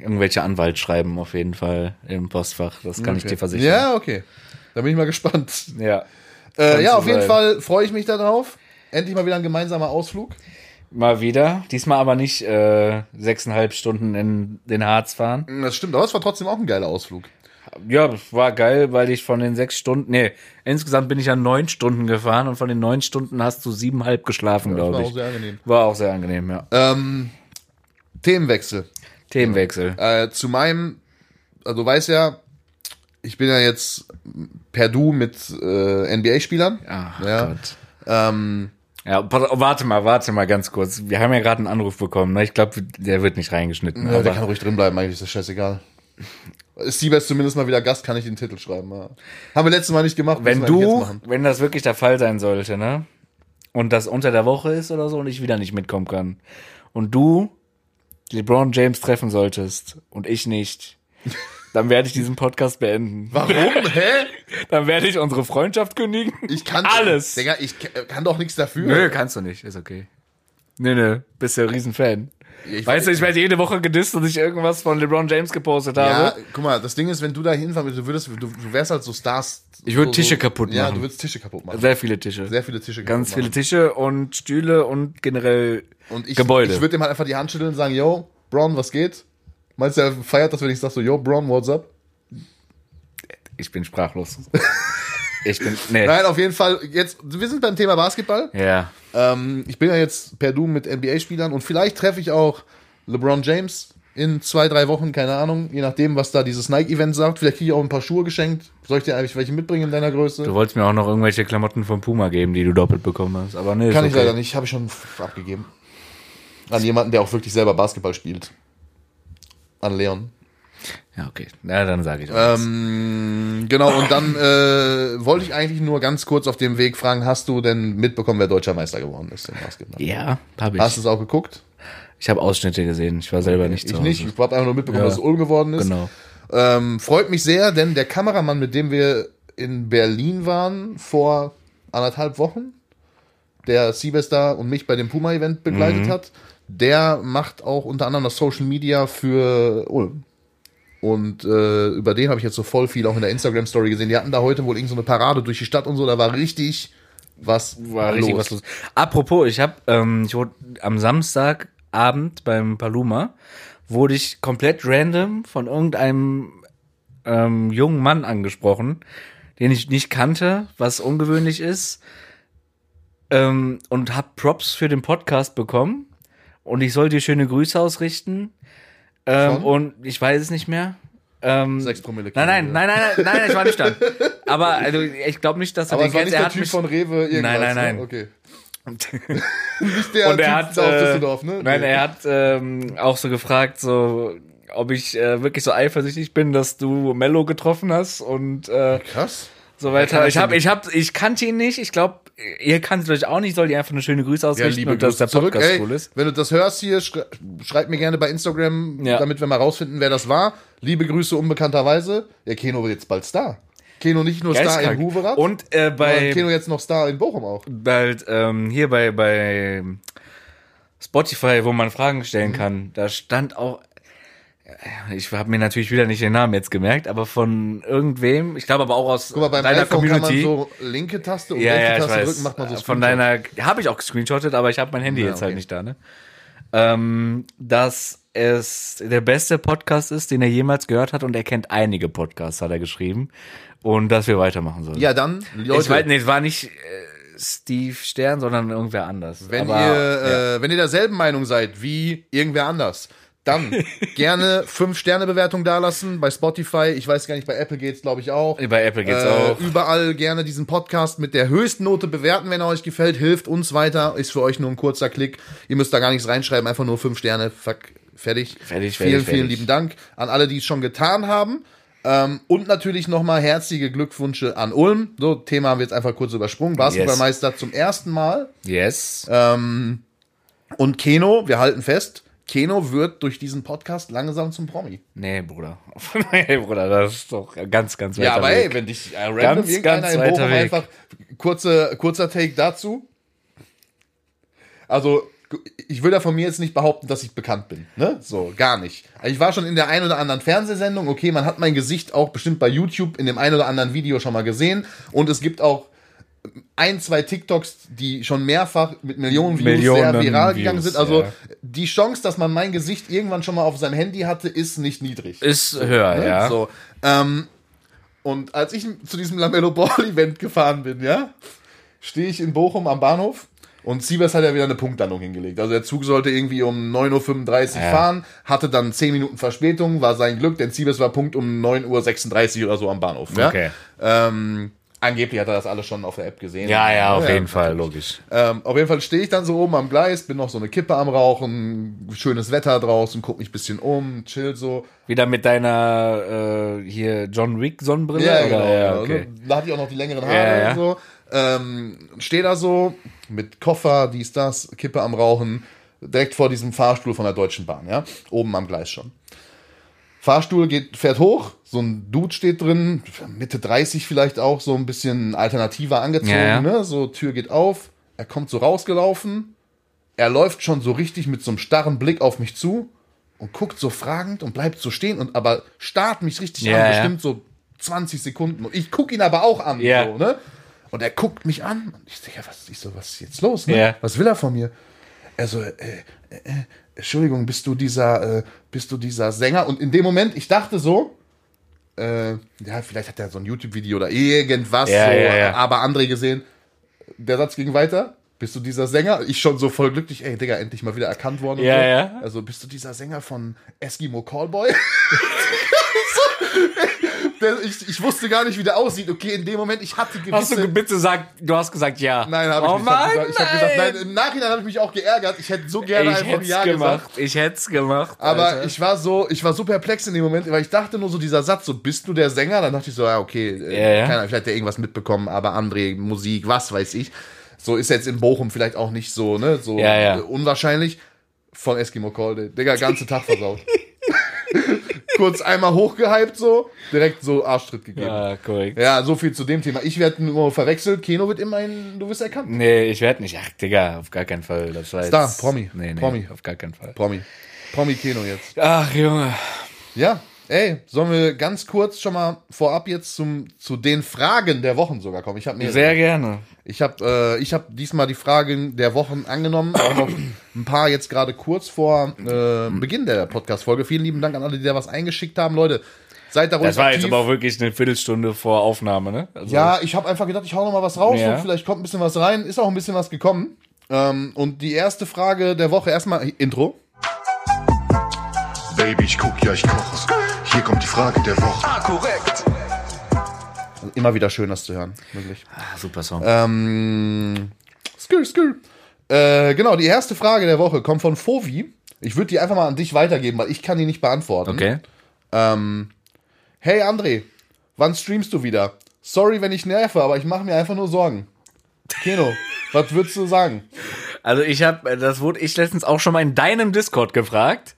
irgendwelche Anwaltsschreiben auf jeden Fall im Postfach. Das kann ich dir versichern. Ja, okay. Da bin ich mal gespannt. Ja. Äh, ja, auf jeden sein. Fall freue ich mich darauf. Endlich mal wieder ein gemeinsamer Ausflug. Mal wieder. Diesmal aber nicht äh, sechseinhalb Stunden in den Harz fahren. Das stimmt, aber es war trotzdem auch ein geiler Ausflug. Ja, war geil, weil ich von den sechs Stunden, nee, insgesamt bin ich ja neun Stunden gefahren und von den neun Stunden hast du siebenhalb geschlafen, war glaube auch ich. sehr angenehm. War auch sehr angenehm, ja. Ähm, Themenwechsel. Themenwechsel. Äh, zu meinem, also du weißt ja, ich bin ja jetzt per Du mit äh, NBA-Spielern. Ach ja. Gott. Ähm, Ja, warte mal, warte mal ganz kurz. Wir haben ja gerade einen Anruf bekommen. Ne? Ich glaube, der wird nicht reingeschnitten. Ja, der kann ruhig drin bleiben, eigentlich ist das scheißegal. Ist zumindest mal wieder Gast, kann ich den Titel schreiben. Ja. Haben wir letztes Mal nicht gemacht. wenn du, wenn das wirklich der Fall sein sollte, ne? Und das unter der Woche ist oder so und ich wieder nicht mitkommen kann. Und du LeBron James treffen solltest und ich nicht, dann werde ich diesen Podcast beenden. Warum? Hä? Dann werde ich unsere Freundschaft kündigen. Ich kann Alles. Digga, ich k- kann doch nichts dafür. Nö, kannst du nicht, ist okay. Nö, nö, bist ja ein Riesenfan. Ich- weißt du, ich werde jede Woche gedisst, dass ich irgendwas von LeBron James gepostet Ja, habe. guck mal, das Ding ist, wenn du da hinfahren würdest, du würdest, du, du wärst halt so Stars. Ich würd so, Tische kaputt Ja, machen. du würdest Tische kaputt machen. Sehr viele Tische. Sehr viele Tische Ganz kaputt viele machen. Tische und Stühle und generell Und ich, Gebäude. ich würde ihm halt einfach die Hand schütteln und sagen, yo, Bron, was geht? Meinst du, er feiert das, wenn ich sag so, yo, Bron, what's up? ich bin sprachlos. ich bin, nee. Nein, auf jeden Fall, jetzt, wir sind beim Thema Basketball. Ja. Ähm, ich bin ja jetzt per Du mit NBA-Spielern und vielleicht treffe ich auch LeBron James in zwei, drei Wochen, keine Ahnung, je nachdem, was da dieses Nike-Event sagt. Vielleicht kriege ich auch ein paar Schuhe geschenkt. Soll ich dir eigentlich welche mitbringen in deiner Größe? Du wolltest mir auch noch irgendwelche Klamotten von Puma geben, die du doppelt bekommen hast. Aber nee, Kann ist ich okay. leider nicht, habe ich schon abgegeben. An jemanden, der auch wirklich selber Basketball spielt. An Leon. Ja, okay. Ja, dann sage ich auch. Ähm, genau, und dann äh, wollte ich eigentlich nur ganz kurz auf dem Weg fragen, hast du denn mitbekommen, wer deutscher Meister geworden ist im Basketball? ja, habe Hast du ich. es auch geguckt? Ich habe Ausschnitte gesehen. Ich war selber nicht Ich zu Hause. nicht. Ich habe einfach nur mitbekommen, Ja. dass es Ulm geworden ist. Genau. Ähm, freut mich sehr, denn der Kameramann, mit dem wir in Berlin waren vor anderthalb Wochen, der Silvester und mich bei dem Puma-Event begleitet Mhm. hat, der macht auch unter anderem das Social Media für Ulm. Und äh, über den habe ich jetzt so voll viel auch in der Instagram-Story gesehen. Die hatten da heute wohl irgend so eine Parade durch die Stadt und so, da war richtig was war richtig was los. Apropos, ich habe, ähm, ich wurde am Samstagabend beim Paluma, wurde ich komplett random von irgendeinem ähm, jungen Mann angesprochen, den ich nicht kannte, was ungewöhnlich ist, ähm, und habe Props für den Podcast bekommen und ich soll dir schöne Grüße ausrichten ähm, und ich weiß es nicht mehr. Ähm, Sechs Promille. Nein, nein, nein, nein, nein, nein, ich war nicht da. Aber also, ich glaube nicht, dass Aber den es war kennst. nicht Er der hat Typ mich von Rewe irgendwas. Nein, nein, nein. Ne? Okay. Nicht der und er Typ hat aus äh, Düsseldorf, ne? Nein, er hat ähm, auch so gefragt, so ob ich äh, wirklich so eifersüchtig bin, dass du Mello getroffen hast und äh, Krass. So weiter. Ich habe, denn ich habe, ich kannte ihn nicht. Ich glaube, ihr kanntet euch auch nicht. Soll ihr einfach eine schöne Grüße ausrichten und dass der Podcast Ey, cool ist. Wenn du das hörst hier, schrei schreib mir gerne bei Instagram, Ja. damit wir mal rausfinden, wer das war. Liebe Grüße unbekannterweise. Der Keno wird jetzt bald Star. Keno nicht nur Star in Geistkrank. Huverath, Und äh, bei Keno jetzt noch Star in Bochum auch. bald ähm, hier bei bei Spotify, wo man Fragen Mhm. stellen kann, da stand auch ich habe mir natürlich wieder nicht den Namen jetzt gemerkt, aber von irgendwem, ich glaube aber auch aus Guck mal, beim deiner iPhone Community. kann man so linke Taste und ja, rechte ja, Taste drücken, macht man so Von Screenshot. deiner habe ich auch gescreenshottet, aber ich habe mein Handy Ja, jetzt halt okay. nicht da, ne? Ähm, dass es der beste Podcast ist, den er jemals gehört hat und er kennt einige Podcasts, hat er geschrieben. Und dass wir weitermachen sollen. Ja, dann, Leute, ich weiß, nee, es war nicht äh, Steve Stern, sondern irgendwer anders. wenn, Aber, ihr, äh, wenn ihr derselben Meinung seid wie irgendwer anders, dann gerne 5-Sterne-Bewertung dalassen bei Spotify. Ich weiß gar nicht, bei Apple geht's, glaube ich, auch. Bei Apple geht's Äh, auch. Überall gerne diesen Podcast mit der höchsten Note bewerten, wenn er euch gefällt. Hilft uns weiter. Ist für euch nur ein kurzer Klick. Ihr müsst da gar nichts reinschreiben. Einfach nur fünf Sterne. Fuck. Fertig. Fertig, Vielen, fertig, vielen fertig. lieben Dank an alle, die es schon getan haben. Ähm, und natürlich nochmal herzliche Glückwünsche an Ulm. So, Thema haben wir jetzt einfach kurz übersprungen. Basketballmeister zum ersten Mal. Yes. Ähm, und Keno, wir halten fest, Keno wird durch diesen Podcast langsam zum Promi. Nee, Bruder. nee, Bruder, das ist doch ganz, ganz Ja, weiter aber Weg. ey, wenn dich äh, random Ganz, irgendeiner ganz weiter Bochum Weg. einfach kurze, kurzer Take dazu. Also, ich will ja von mir jetzt nicht behaupten, dass ich bekannt bin. Ne? So, gar nicht. Also ich war schon in der ein oder anderen Fernsehsendung. Okay, man hat mein Gesicht auch bestimmt bei YouTube in dem ein oder anderen Video schon mal gesehen. Und es gibt auch ein, zwei TikToks, die schon mehrfach mit Millionen Views Millionen sehr viral Views, gegangen sind. Also ja. die Chance, dass man mein Gesicht irgendwann schon mal auf seinem Handy hatte, ist nicht niedrig. Ist höher, Ne? ja. So, ähm, und als ich zu diesem Lamello Ball Event gefahren bin, ja, stehe ich in Bochum am Bahnhof und Siebers hat ja wieder eine Punktlandung hingelegt. Also der Zug sollte irgendwie um 9.35 Uhr Ja. fahren, hatte dann 10 Minuten Verspätung, war sein Glück, denn Siebers war Punkt um 9.36 Uhr oder so am Bahnhof. Ja? Okay. Ähm, Angeblich hat er das alles schon auf der App gesehen. Ja, ja, auf jeden Fall, logisch. Ähm, auf jeden Fall stehe ich dann so oben am Gleis, bin noch so eine Kippe am Rauchen, schönes Wetter draußen, guck mich ein bisschen um, chill so. Wieder mit deiner äh, hier John Wick Sonnenbrille? Ja, oder? genau. Ja, genau. okay. Da hatte ich auch noch die längeren Haare Ja, ja. und so. Ähm, stehe da so mit Koffer, dies, das, Kippe am Rauchen, direkt vor diesem Fahrstuhl von der Deutschen Bahn, ja, oben am Gleis schon. Fahrstuhl geht, fährt hoch, so ein Dude steht drin, Mitte 30 vielleicht auch, so ein bisschen alternativer angezogen, Ja, ja. ne? So, Tür geht auf, er kommt so rausgelaufen, er läuft schon so richtig mit so einem starren Blick auf mich zu und guckt so fragend und bleibt so stehen und aber starrt mich richtig Ja, an, ja. bestimmt so 20 Sekunden. Und ich gucke ihn aber auch an, Ja. so, ne? Und er guckt mich an und ich denke, ja, was, ich so, was ist jetzt los, ne? Was will er von mir? Er so, äh, äh, äh, Entschuldigung, bist du dieser, äh, bist du dieser Sänger? Und in dem Moment, ich dachte so, äh, ja, vielleicht hat er so ein YouTube-Video oder irgendwas, Ja, so, ja, ja. aber André gesehen. Der Satz ging weiter. Bist du dieser Sänger? Ich schon so voll glücklich, ey, Digga, endlich mal wieder erkannt worden. Ja, so. ja. Also, bist du dieser Sänger von Eskimo Callboy? der, ich, ich wusste gar nicht, wie der aussieht. Okay, in dem Moment, ich hatte gewisse... Hast du bitte gesagt, du hast gesagt ja. Nein, habe ich oh nicht. Mann, ich gesagt, ich hab gesagt, nein, im Nachhinein habe ich mich auch geärgert. Ich hätte so gerne ich einfach Ja gemacht. gesagt. Ich hätte es gemacht. Aber Alter. ich war so, ich war so perplex in dem Moment, weil ich dachte nur so dieser Satz, so bist du der Sänger? Dann dachte ich so, ja okay, äh, Ja, ja. Ahnung, vielleicht hat der irgendwas mitbekommen, aber André, Musik, was weiß ich. So ist jetzt in Bochum vielleicht auch nicht so, ne, so Ja, ja. äh, unwahrscheinlich. Von Eskimo Call, Digga, ganze Tag versaut. Kurz einmal hochgehypt so, direkt so Arschtritt gegeben. Ja. ja, korrekt. so viel zu dem Thema. Ich werde nur verwechselt, Keno wird immerhin, du wirst erkannt. Nee, ich werde nicht. Ach, Digga, auf gar keinen Fall. Das war Star, jetzt, Promi, Nee, nee, Promi. auf gar keinen Fall. Promi. Promi Keno jetzt. Ach, Junge. Ja, ey, sollen wir ganz kurz schon mal vorab jetzt zum, zu den Fragen der Wochen sogar kommen? Ich habe mir Sehr gerne. ich habe äh, ich habe diesmal die Fragen der Wochen angenommen, auch noch ein paar jetzt gerade kurz vor äh, Beginn der Podcast Folge. Vielen lieben Dank an alle, die da was eingeschickt haben, Leute. Seid da ruhig Das war jetzt aktiv. aber auch wirklich eine Viertelstunde vor Aufnahme, ne? Also, ja, ich habe einfach gedacht, ich hau noch mal was raus Ja. und vielleicht kommt ein bisschen was rein. Ist auch ein bisschen was gekommen. Ähm, und die erste Frage der Woche erstmal Intro. Baby, ich guck, ja, ich koche. Hier kommt die Frage der Woche. Also immer wieder schön, das zu hören, wirklich. Ah, super Song. Ähm, skr, skr. Äh, genau, die erste Frage der Woche kommt von Fovi. Ich würde die einfach mal an dich weitergeben, weil ich kann die nicht beantworten. okay. Ähm, hey André, wann streamst du wieder? Sorry, wenn ich nerve, aber ich mache mir einfach nur Sorgen. Keno, was würdest du sagen? Also ich habe, das wurde ich letztens auch schon mal in deinem Discord gefragt,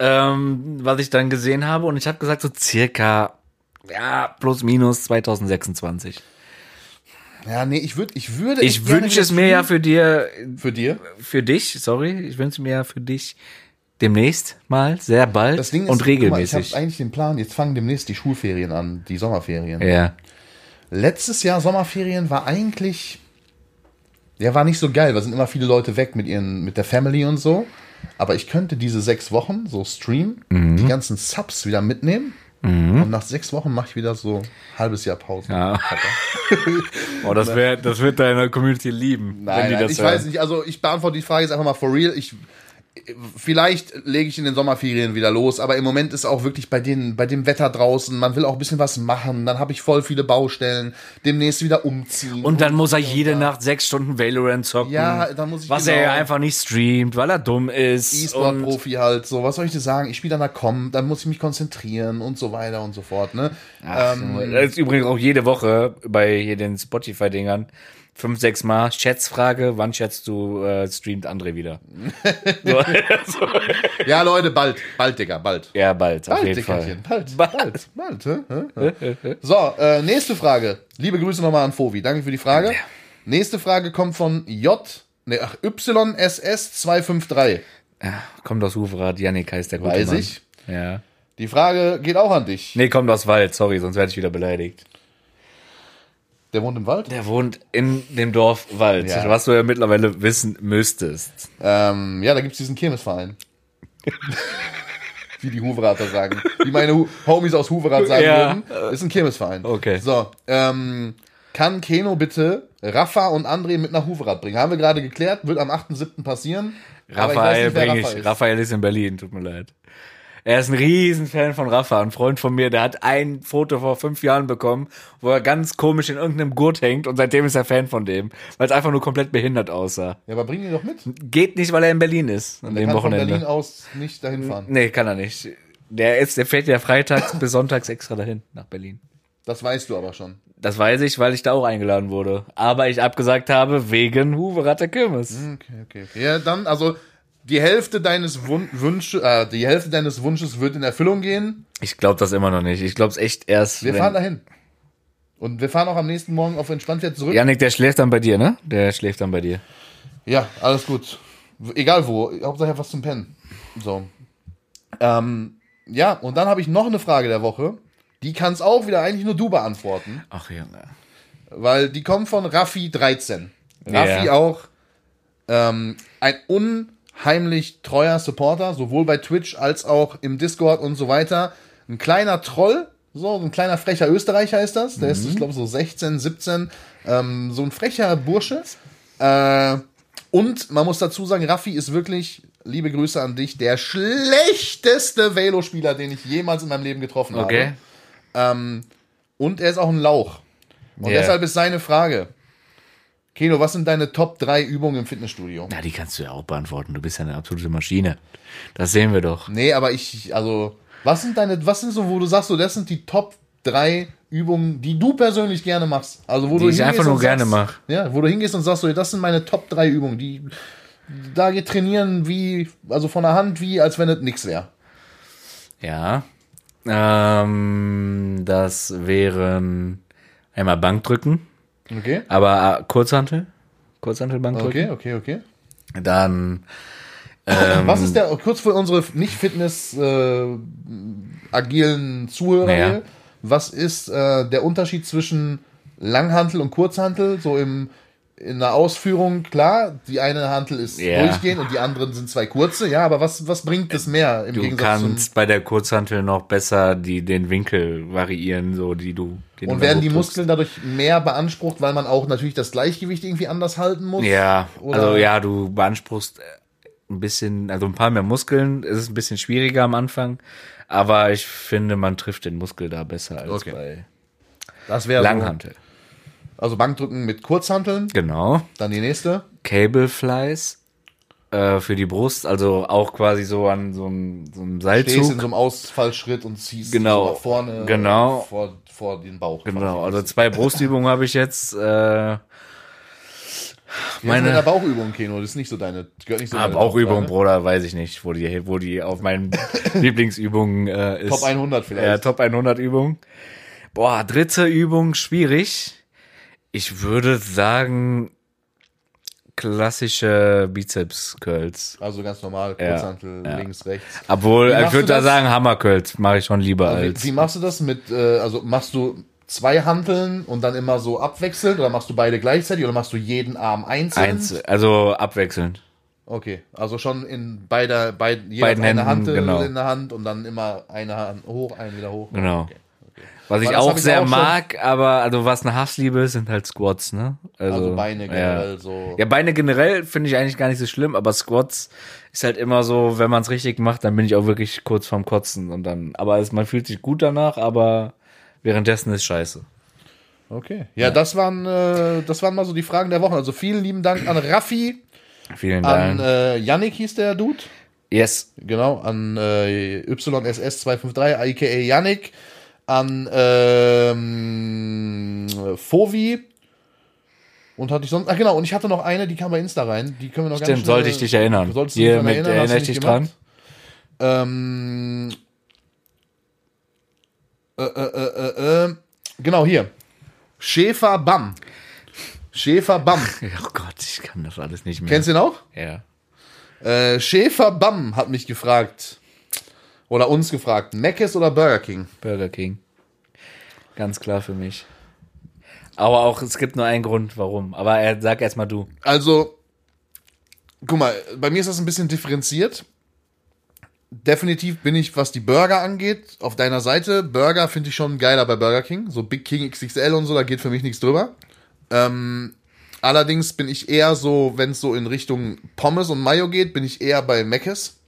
ähm, was ich dann gesehen habe und ich habe gesagt so circa, ja, plus minus 2026. Ja, nee, ich würde, ich würde. Ich wünsche es mir ja für dir, für dir. für dich, sorry, ich wünsche mir ja für dich demnächst mal, sehr bald Das Ding ist, und guck mal, ich regelmäßig. habe eigentlich den Plan. Jetzt fangen demnächst die Schulferien an, die Sommerferien. ja. Letztes Jahr Sommerferien war eigentlich, ja, war nicht so geil. Da sind immer viele Leute weg mit ihren, mit der Family und so. Aber ich könnte diese sechs Wochen so streamen, Mhm. die ganzen Subs wieder mitnehmen. Und nach sechs Wochen mache ich wieder so ein halbes Jahr Pause. Ja. Oh, das, wär, das wird deine Community lieben, Nein, wenn die nein, das ich hören. weiß nicht. Also ich beantworte die Frage jetzt einfach mal for real. Ich, vielleicht lege ich in den Sommerferien wieder los, aber im Moment ist auch wirklich bei, den, bei dem Wetter draußen, man will auch ein bisschen was machen. Dann habe ich voll viele Baustellen. Demnächst wieder umziehen. Und dann muss er jede Nacht sechs Stunden Valorant zocken. Ja, dann muss ich Was genau- er einfach nicht streamt, weil er dumm ist. und- E-Sport-Profi halt, so, was soll ich dir sagen? Ich spiele dann da kommen, dann muss ich mich konzentrieren und so weiter und so fort, ne? ähm, Das ist übrigens auch jede Woche bei hier den Spotify-Dingern fünf, sechs Mal Schätzfrage, wann schätzt du, äh, streamt André wieder? so, so. ja, Leute, bald, bald, Digga, bald. Ja, bald, auf Bald, jeden Fall. Bald, bald, bald. hä? Hä? Hä? so, äh, nächste Frage. Liebe Grüße nochmal an Fovi. Danke für die Frage. Nächste Frage kommt von J, ne, ach, YSS253. Ja, kommt aus Hufrad, Yannick heißt der gute Weiß Mann. ich. Ja. Die Frage geht auch an dich. Nee, kommt aus Wald, sorry, sonst werde ich wieder beleidigt. Der wohnt im Wald? Der wohnt in dem Dorf Wald, Ja. was du ja mittlerweile wissen müsstest. Ähm, ja, da gibt's diesen Kirmesverein. Wie die Huverater sagen. Wie meine Hu Homies aus Huverath sagen Ja. würden. Ist ein Kirmesverein. Okay. So, ähm, kann Keno bitte Rafa und André mit nach Huverath bringen? Haben wir gerade geklärt, wird am 8.7. passieren. Raphael nicht, ich. ist. Raphael ist in Berlin, tut mir leid. Er ist ein Riesenfan von Rafa, ein Freund von mir, der hat ein Foto vor fünf Jahren bekommen, wo er ganz komisch in irgendeinem Gurt hängt und seitdem ist er Fan von dem, weil es einfach nur komplett behindert aussah. Ja, aber bring ihn doch mit. Geht nicht, weil er in Berlin ist an Der dem kann von Wochenende. Berlin aus nicht dahin fahren. Nee, kann er nicht. Der ist, der fährt ja freitags bis sonntags extra dahin nach Berlin. Das weißt du aber schon. Das weiß ich, weil ich da auch eingeladen wurde. Aber ich abgesagt habe wegen Huveratter Kirmes. Okay, okay, okay. Ja, dann, also die Hälfte deines Wun Wünsche, äh, die Hälfte deines Wunsches wird in Erfüllung gehen. Ich glaube das immer noch nicht. Ich glaube es echt erst. Wir fahren dahin. Und wir fahren auch am nächsten Morgen auf entspannt wieder zurück. Janik, der schläft dann bei dir, ne? Der schläft dann bei dir. Ja, alles gut. Egal wo, Hauptsache was zum Pennen. So. Ähm, ja, und dann habe ich noch eine Frage der Woche. Die kannst auch wieder eigentlich nur du beantworten, Ach Junge. weil die kommt von Raffi13. Raffi Ja. auch ähm, ein unheimlich treuer Supporter, sowohl bei Twitch als auch im Discord und so weiter. Ein kleiner Troll, so ein kleiner frecher Österreicher ist das. Der ist, ich glaube, so 16, 17. Ähm, so ein frecher Bursche. Äh, und man muss dazu sagen, Raffi ist wirklich, liebe Grüße an dich, der schlechteste Velo-Spieler, den ich jemals in meinem Leben getroffen Okay. habe. Und er ist auch ein Lauch. Und Ja. deshalb ist seine Frage. Keno, was sind deine Top 3 Übungen im Fitnessstudio? Na, die kannst du ja auch beantworten. Du bist ja eine absolute Maschine. Das sehen wir doch. Nee, aber ich, also, was sind deine, was sind so, wo du sagst, so, das sind die Top 3 Übungen, die du persönlich gerne machst? Also, wo Die du ich einfach nur gerne sagst, mach. Ja, wo du hingehst und sagst, so, das sind meine Top 3 Übungen, die, da geht trainieren wie, also von der Hand, wie, als wenn es nix wäre. Ja. Ähm, das wären einmal Bankdrücken, Okay? aber äh, Kurzhantel. Kurzhantel-Bankdrücken. Okay, okay, okay. Dann ähm, Was ist der, kurz für unsere nicht Fitness äh, agilen Zuhörer Ja. hier, was ist äh, der Unterschied zwischen Langhantel und Kurzhantel? So im in der Ausführung, klar, die eine Hantel ist Ja. durchgehend und die anderen sind zwei kurze, ja, aber was, was bringt das mehr im Du Gegensatz kannst bei der Kurzhantel noch besser die, den Winkel variieren, so die du. Und du werden die hochdrückst. Muskeln dadurch mehr beansprucht, weil man auch natürlich das Gleichgewicht irgendwie anders halten muss? Ja, Oder- also ja, du beanspruchst äh, ein bisschen, also ein paar mehr Muskeln. Es ist ein bisschen schwieriger am Anfang, aber ich finde, man trifft den Muskel da besser als Okay. bei Das wäre Langhantel. So, also Bankdrücken mit Kurzhanteln, Genau. dann die nächste. Cable Flies äh, für die Brust, also auch quasi so an so einem, so einem Seilzug. Stehst in so einem Ausfallschritt und ziehst Genau. so nach vorne Genau. vor, vor den Bauch. Genau, also zwei Brustübungen habe ich jetzt. Äh, meine der Bauchübung, Keno, das ist nicht so deine. Gehört nicht so ah, deine Bauchübung, Bruder, weiß ich nicht, wo die, wo die auf meinen Lieblingsübungen äh, ist. Top 100 vielleicht. Ja, Top 100 Übung. Boah, dritte Übung, schwierig. Ich würde sagen, klassische Bizeps-Curls. Also ganz normal, Ja, Kurzhantel, ja. links, rechts. Obwohl, ich würde da sagen, Hammer-Curls mache ich schon lieber Wie, als. wie machst du das mit, äh, also machst du zwei Hanteln und dann immer so abwechselnd oder machst du beide gleichzeitig oder machst du jeden Arm einzeln? Eins, also abwechselnd. Okay, also schon in beider, beid, Beiden eine Händen, Hantel genau. in der Hand und dann immer eine Hand hoch, eine wieder hoch. Genau. Okay. Was ich auch ich sehr auch mag, aber also was eine Hassliebe ist, sind halt Squats, ne? Also Beine generell ja. so. Ja, Beine generell finde ich eigentlich gar nicht so schlimm, aber Squats ist halt immer so, wenn man es richtig macht, dann bin ich auch wirklich kurz vorm Kotzen und dann, aber es, man fühlt sich gut danach, aber währenddessen ist scheiße. Okay. Ja, das waren äh, das waren mal so die Fragen der Woche. Also vielen lieben Dank an Raffi, Vielen an Dank. äh, Yannick hieß der Dude. yes. Genau, an äh, YSS253, aka Yannick, an ähm, Fovi. Und hatte ich sonst. Ach genau, und ich hatte noch eine, die kam bei Insta rein. Die können wir noch ganz Stimmt, schnell- sollte ich dich erinnern. Solltest du Hier mit erinnern, erinnere ich dich dran. Ähm, äh, äh, äh, äh, äh, genau, hier. Schäfer Bam. Schäfer Bam. Oh Gott, ich kann das alles nicht mehr. Kennst du den auch? Ja. Äh, Schäfer Bam hat mich gefragt. Oder uns gefragt. Mc's oder Burger King? Burger King. Ganz klar für mich. Aber auch, es gibt nur einen Grund, warum. Aber er, sag erst mal du. Also, guck mal, bei mir ist das ein bisschen differenziert. Definitiv bin ich, was die Burger angeht, auf deiner Seite. Burger finde ich schon geiler bei Burger King. So Big King XXL und so, da geht für mich nichts drüber. Ähm, allerdings bin ich eher so, wenn es so in Richtung Pommes und Mayo geht, bin ich eher bei Mc's.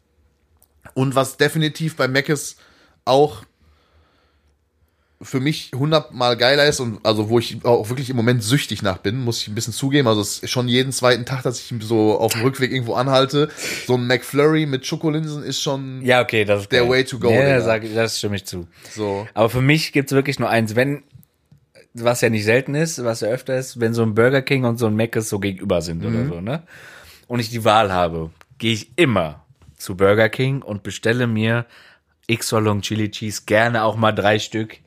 Und was definitiv bei Mc's auch für mich hundertmal geiler ist und also wo ich auch wirklich im Moment süchtig nach bin, muss ich ein bisschen zugeben. Also es ist schon jeden zweiten Tag, dass ich so auf dem Rückweg irgendwo anhalte. So ein McFlurry mit Schokolinsen ist schon Ja, okay, das ist Der geil. way to go, Ja, sag, das stimme ich zu. so. Aber für mich gibt's wirklich nur eins, wenn, was ja nicht selten ist, was ja öfter ist, wenn so ein Burger King und so ein Mc's so gegenüber sind Mhm. oder so, ne? Und ich die Wahl habe, gehe ich immer zu Burger King und bestelle mir X-Long Chili Cheese, gerne auch mal drei Stück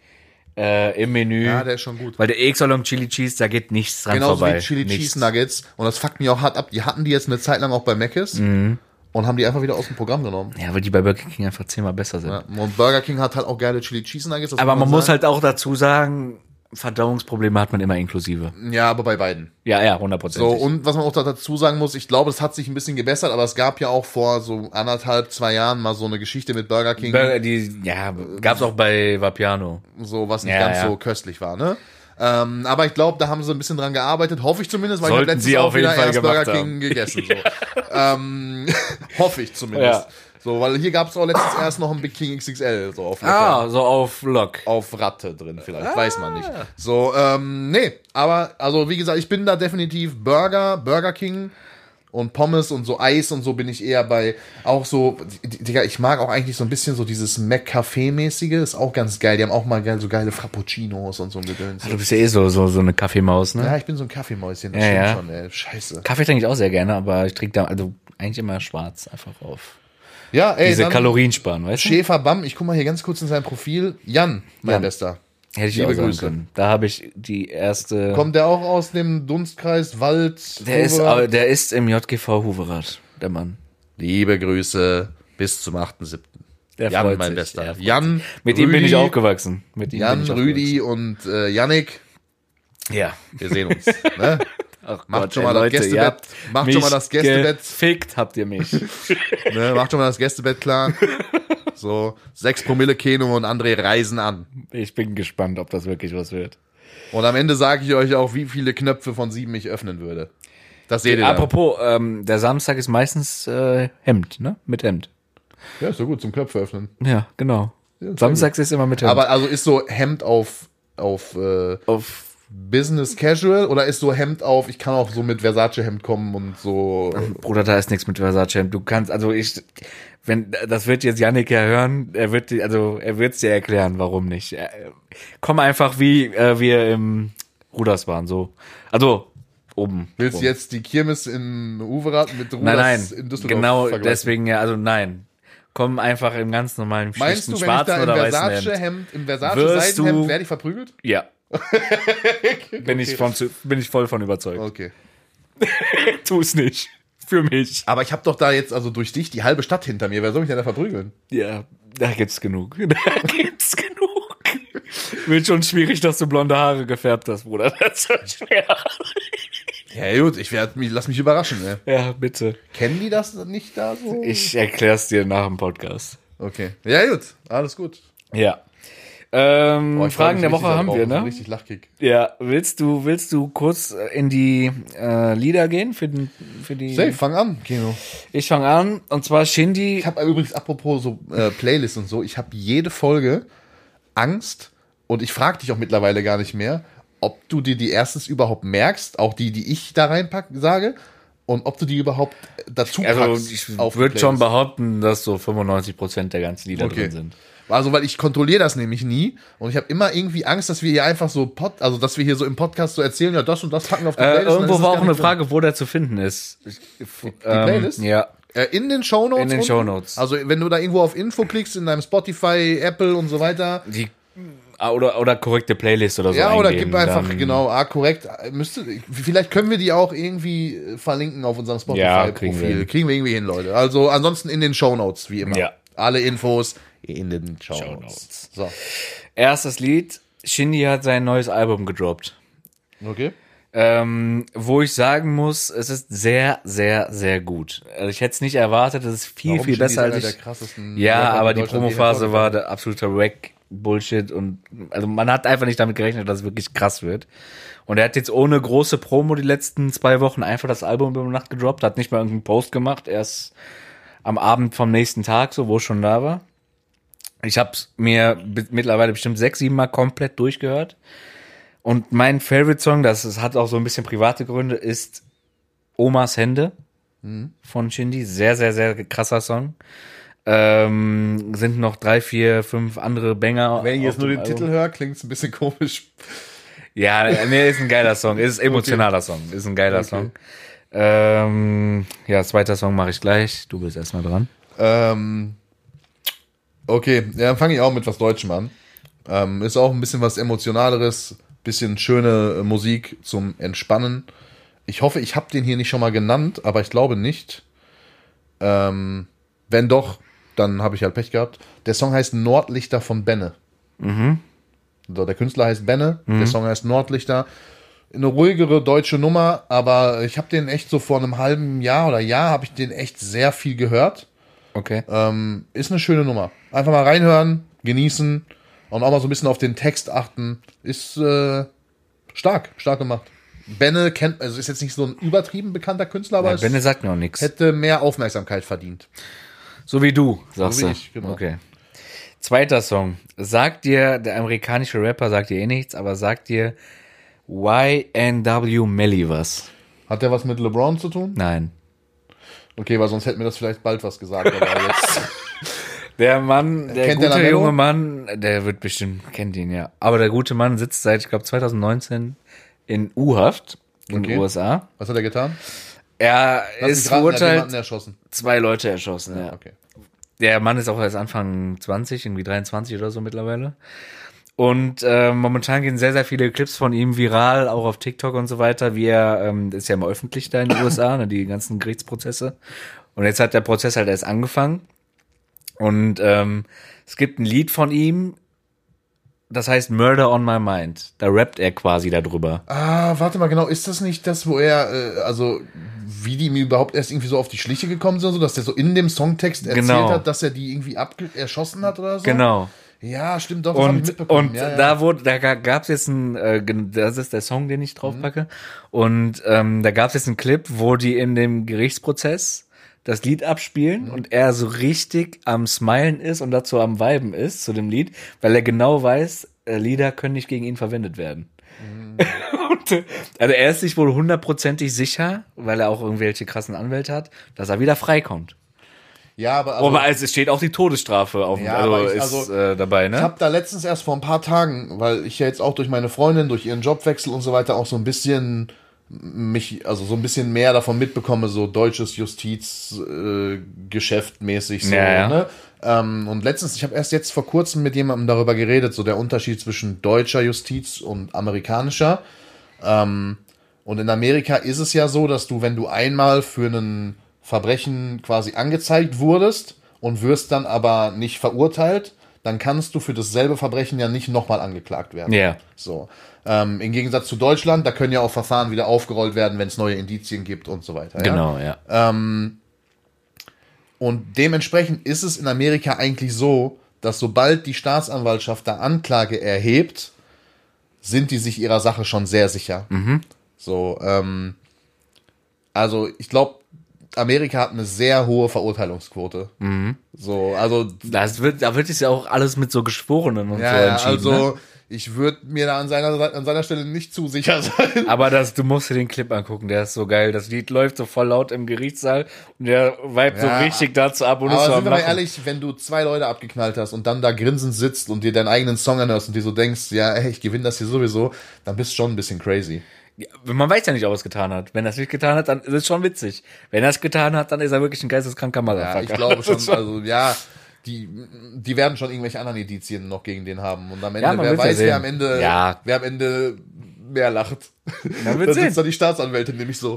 äh, im Menü. Ja, der ist schon gut. Weil der X-Long Chili Cheese, da geht nichts dran Genauso vorbei. wie Chili Nichts. Cheese Nuggets. Und das fuckt mich auch hart ab. Die hatten die jetzt eine Zeit lang auch bei Mc's Mhm. und haben die einfach wieder aus dem Programm genommen. Ja, weil die bei Burger King einfach zehnmal besser sind. Ja. Und Burger King hat halt auch geile Chili Cheese Nuggets. Aber man muss halt auch dazu sagen, Verdauungsprobleme hat man immer inklusive. Ja, aber bei beiden. Ja, ja, So, hundertprozentig. und was man auch da dazu sagen muss, ich glaube, es hat sich ein bisschen gebessert, aber es gab ja auch vor so anderthalb, zwei Jahren mal so eine Geschichte mit Burger King, Burger, die, ja, gab's auch bei Vapiano. so was nicht Ja, ganz ja. so köstlich war, ne? Ähm, aber ich glaube, da haben sie ein bisschen dran gearbeitet, hoffe ich zumindest, weil ich Sollten habe letztens sie auch auf wieder Fall erst Burger King haben. gegessen. So. ähm, hoffe ich zumindest. Ja. So, weil hier gab es auch letztens erst noch ein Big King XXL, so auf Ah, so auf Lock. auf Ratte drin, vielleicht, weiß man nicht. So, ähm, nee, aber, also wie gesagt, ich bin da definitiv Burger, Burger King und Pommes und so Eis und so bin ich eher bei, auch so, Digga, ich mag auch eigentlich so ein bisschen so dieses Mac-Café-mäßige, ist auch ganz geil, die haben auch mal geil, so geile Frappuccinos und so ein Gedöns. Du bist ja eh so, so, so eine Kaffeemaus, ne? Ja, ich bin so ein Kaffeemäuschen, das Ja, stimmt ja. schon, ey, scheiße. Kaffee trinke ich auch sehr gerne, aber ich trinke da, also eigentlich immer schwarz, einfach auf. Ja, ey, Diese Kalorien sparen, weißt du? Schäfer Bam, ich guck mal hier ganz kurz in sein Profil. Jan, mein Jan. Bester. Hätte ich Liebe auch sagen Grüße. können. Da habe ich die erste. Kommt der auch aus dem Dunstkreis Wald? der ist, der ist im JGV Huverath, der Mann. Liebe Grüße bis zum 8.7. Der Jan, freut mein sich, Bester. Jan, Mit ihm bin Rüdi, ich aufgewachsen. Mit ihm Jan, Rüdi und äh, Yannick. Ja. wir sehen uns. ne? Ach Macht Gott, schon ey, mal das Leute, Gästebett- ihr habt macht schon mal das Gästebett. Gefickt habt ihr mich. ne? Macht schon mal das Gästebett klar. So, 6 Promille Keno und André reisen an. ich bin gespannt, ob das wirklich was wird. Und am Ende sage ich euch auch, wie viele Knöpfe von sieben ich öffnen würde. Das seht ihr. Apropos, ähm, der Samstag ist meistens äh, Hemd, ne? Mit Hemd. Ja, ist so gut zum Knöpfe öffnen. Ja, genau. sehr Samstags ist immer mit Hemd. Aber also ist so Hemd auf, auf äh, auf Business Casual oder ist so Hemd auf, ich kann auch so mit Versace Hemd kommen und so. Bruder, da ist nichts mit Versace Hemd. Du kannst, also ich, wenn, das wird jetzt Yannick ja hören, er wird, also er wird es dir erklären, warum nicht. Er- Komm einfach wie äh, wir im Ruders waren, so. Also oben. Willst du jetzt die Kirmes in Uverath mit Ruders Nein, nein. in Düsseldorf Genau deswegen ja, also nein. Komm einfach im ganz normalen Meinst du, wenn ich schwarzen da im oder weißen Versace Hemd. Hemd, im Versace Wirst Seidenhemd, du- werde ich verprügelt? Ja. bin ich von, bin ich voll von überzeugt. Okay. Tu es nicht. Für mich. Aber ich habe doch da jetzt also durch dich die halbe Stadt hinter mir. Wer soll mich denn da verprügeln? Ja, da gibt's genug. Da gibt's genug. Wird schon schwierig, dass du blonde Haare gefärbt hast, Bruder. Das wird schwer. Ja gut, ich werde mich, lass mich überraschen. Ne? Ja, bitte. Kennen die das nicht da so? Ich erklär's dir nach dem Podcast. Okay. Ja gut, alles gut. Ja. Ähm, ich freu Fragen der Woche haben wir, ne? Richtig Lachkick. Ja, willst du, willst du kurz äh, in die äh, Lieder gehen für, den, für die? Safe, fang an, Kino. Ich fange an und zwar Shindy. Ich habe übrigens apropos so äh, Playlists und so, ich habe jede Folge Angst und ich frage dich auch mittlerweile gar nicht mehr, ob du dir die erstens überhaupt merkst, auch die, die ich da reinpack, sage, und ob du die überhaupt dazu Also packst ich auf die würde schon behaupten, dass so 95% der ganzen Lieder Okay. drin sind. Also, weil ich kontrolliere das nämlich nie und ich habe immer irgendwie Angst, dass wir hier einfach so Pod, also dass wir hier so im Podcast so erzählen, ja, das und das packen auf die Äh, Playlist. dann irgendwo war auch eine drin. Frage, wo der zu finden ist. Die Playlist? Ja. Äh, in den Shownotes. In den? Shownotes. Also, wenn du da irgendwo auf Info klickst, in deinem Spotify, Apple und so weiter. Die, ah, oder, oder korrekte Playlist oder so. Ja, oder eingeben, gib einfach, genau, ah, korrekt. Müsste, vielleicht können wir die auch irgendwie äh, verlinken auf unserem Ja, kriegen wir Spotify-Profil. Kriegen wir irgendwie hin, Leute. Also, ansonsten in den Shownotes, wie immer. Ja. Alle Infos in den Shownotes. Shownotes. So. Erstes Lied. Shindy hat sein neues Album gedroppt. Okay. Ähm, wo ich sagen muss, es ist sehr, sehr, sehr gut. Also ich hätte es nicht erwartet, es ist viel, Warum viel besser als der ich. krassesten Ja, aber die Promophase war der absolute Wack Bullshit und also man hat einfach nicht damit gerechnet, dass es wirklich krass wird. Und er hat jetzt ohne große Promo die letzten zwei Wochen einfach das Album über Nacht gedroppt, hat nicht mal irgendeinen Post gemacht, erst am Abend vom nächsten Tag, so wo ich schon da war. Ich habe es mir mittlerweile bestimmt sechs, sieben Mal komplett durchgehört. Und mein Favorite Song, das hat auch so ein bisschen private Gründe, ist Omas Hände von Shindy. Sehr, sehr, sehr krasser Song. Ähm, sind noch drei, vier, fünf andere Banger. Wenn ich jetzt nur den Album. Titel höre, klingt es ein bisschen komisch. Ja, nee, ist ein geiler Song. Ist ein emotionaler Song. Ist ein geiler Song. Ähm, ja, zweiter Song mache ich gleich. Du bist erstmal dran. Ähm, okay, ja, dann fange ich auch mit was Deutschem an. Ähm, ist auch ein bisschen was Emotionaleres, bisschen schöne äh, Musik zum Entspannen. Ich hoffe, ich habe den hier nicht schon mal genannt, aber ich glaube nicht. Ähm, wenn doch, dann habe ich halt Pech gehabt. Der Song heißt Nordlichter von Benne. So, der Künstler heißt Benne, der Song heißt Nordlichter. Eine ruhigere deutsche Nummer, aber ich habe den echt so vor einem halben Jahr oder Jahr habe ich den echt sehr viel gehört. Okay. Ähm, ist eine schöne Nummer. Einfach mal reinhören, genießen und auch mal so ein bisschen auf den Text achten. Ist äh, stark, stark gemacht. Benne kennt, also ist jetzt nicht so ein übertrieben bekannter Künstler, aber Ja, Benne sagt mir auch nichts. hätte mehr Aufmerksamkeit verdient. So wie du, sagst So wie du. ich, genau. Okay. Zweiter Song. Sagt dir, der amerikanische Rapper sagt dir eh nichts, aber sagt dir YNW Melly was? Hat der was mit LeBron zu tun? Nein. Okay, weil sonst hätten wir das vielleicht bald was gesagt. Der Mann, der Kennt der gute Lamello? junge Mann, der wird bestimmt, kennt ihn ja. Aber der gute Mann sitzt seit, ich glaube, 2019 in U-Haft in Okay. den USA. was hat er getan? Er Lass ist raten, er verurteilt, erschossen. zwei Leute erschossen. Ja. Okay. Der Mann ist auch erst Anfang 20, irgendwie 23 oder so mittlerweile. Und äh, momentan gehen sehr, sehr viele Clips von ihm viral, auch auf TikTok und so weiter, wie er, ähm, ist ja immer öffentlich da in den USA, ne, die ganzen Gerichtsprozesse. Und jetzt hat der Prozess halt erst angefangen. Und ähm, es gibt ein Lied von ihm, das heißt Murder on My Mind. Da rappt er quasi darüber. Ah, warte mal, genau, ist das nicht das, wo er, äh, also, wie die ihm überhaupt erst irgendwie so auf die Schliche gekommen sind, so, dass der so in dem Songtext erzählt Genau. hat, dass er die irgendwie erschossen hat oder so? Genau. Ja, stimmt, doch, Und, und ja, ja. da wurde, da gab es jetzt ein, äh, das ist der Song, den ich draufpacke. Und ähm, da gab es jetzt einen Clip, wo die in dem Gerichtsprozess das Lied abspielen und er so richtig am Smilen ist und dazu am Viben ist zu dem Lied, weil er genau weiß, äh, Lieder können nicht gegen ihn verwendet werden. und, äh, also er ist sich wohl hundertprozentig sicher, weil er auch irgendwelche krassen Anwälte hat, dass er wieder freikommt. Ja, aber, also, Aber es steht auch die Todesstrafe auf, Ja, also, aber ich- ist also, äh, dabei, ne? Ich habe da letztens erst vor ein paar Tagen, weil ich ja jetzt auch durch meine Freundin, durch ihren Jobwechsel und so weiter auch so ein bisschen mich, also so ein bisschen mehr davon mitbekomme, so deutsches Justizgeschäft äh, geschäftmäßig so. Ja. Ne? Ähm, und letztens, ich habe erst jetzt vor kurzem mit jemandem darüber geredet, so der Unterschied zwischen deutscher Justiz und amerikanischer. Ähm, und in Amerika ist es ja so, dass du, wenn du einmal für ein Verbrechen quasi angezeigt wurdest und wirst dann aber nicht verurteilt, dann kannst du für dasselbe Verbrechen ja nicht nochmal angeklagt werden. Ja. So. Ähm, Im Gegensatz zu Deutschland, da können ja auch Verfahren wieder aufgerollt werden, wenn es neue Indizien gibt und so weiter. Ja? Genau, ja. Und dementsprechend ist es in Amerika eigentlich so, dass sobald die Staatsanwaltschaft da Anklage erhebt, sind die sich ihrer Sache schon sehr sicher. So, ähm, also ich glaube, Amerika hat eine sehr hohe Verurteilungsquote. So, also Das wird, da wird es ja auch alles mit so Geschworenen und so ja, ja, entschieden. ne? also ich würde mir da an seiner, an seiner Stelle nicht zu sicher sein. Aber das, du musst dir den Clip angucken, der ist so geil. Das Lied läuft so voll laut im Gerichtssaal und der so Ja, richtig dazu ab und ist Aber so am sind wir mal ehrlich, wenn du zwei Leute abgeknallt hast und dann da grinsend sitzt und dir deinen eigenen Song anhörst und dir so denkst, ja, ey, ich gewinne das hier sowieso, dann bist du schon ein bisschen crazy. Ja, Man weiß ja nicht, ob er es getan hat. Wenn er es nicht getan hat, dann ist es schon witzig. Wenn er es getan hat, dann ist er wirklich ein geisteskranker Ja, Motherfucker. ich glaube schon, also ja, die, die werden schon irgendwelche anderen Indizien noch gegen den haben. Und am Ende, Ja, wer ja weiß, wer am Ende, Ja. wer am Ende mehr lacht. Wird da sehen. sitzt da die Staatsanwältin nämlich so.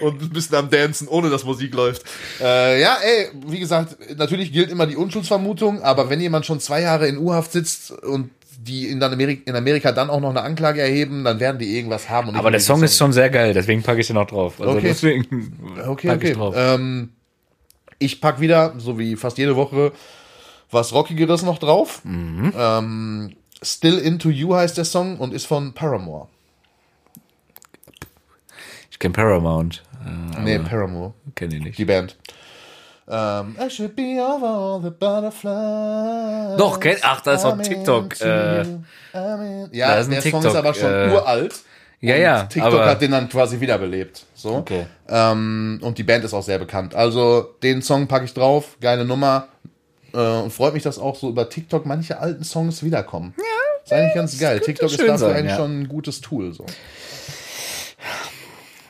und ein bisschen am Dancen, ohne dass Musik läuft. Äh, ja, ey, wie gesagt, natürlich gilt immer die Unschuldsvermutung, aber wenn jemand schon zwei Jahre in U-Haft sitzt und die in, dann Amerika, in Amerika dann auch noch eine Anklage erheben, dann werden die irgendwas haben. Aber der Song ist schon sehr geil, deswegen packe ich den auch drauf. Also Okay. deswegen Okay, pack ich okay. drauf. Ähm, ich pack wieder, so wie fast jede Woche, was Rockigeres noch drauf. Mhm. Ähm, Still Into You heißt der Song und ist von Paramore. Ich kenn Paramount. Äh, Nee, Paramore, kenn ich nicht. die Band. Ähm, I should be over all the butterflies. Doch, kenn- ach, da ist auch TikTok, äh, Ja, ist der Song TikTok, ist aber schon äh, uralt. Ja, ja, TikTok hat den dann quasi wiederbelebt. So. Okay. Ähm, und die Band ist auch sehr bekannt. Also den Song packe ich drauf, geile Nummer. Äh, und freut mich, dass auch so über TikTok manche alten Songs wiederkommen. Ja. Ist eigentlich ganz geil. TikTok ist dafür sein, eigentlich ja. schon ein gutes Tool. So.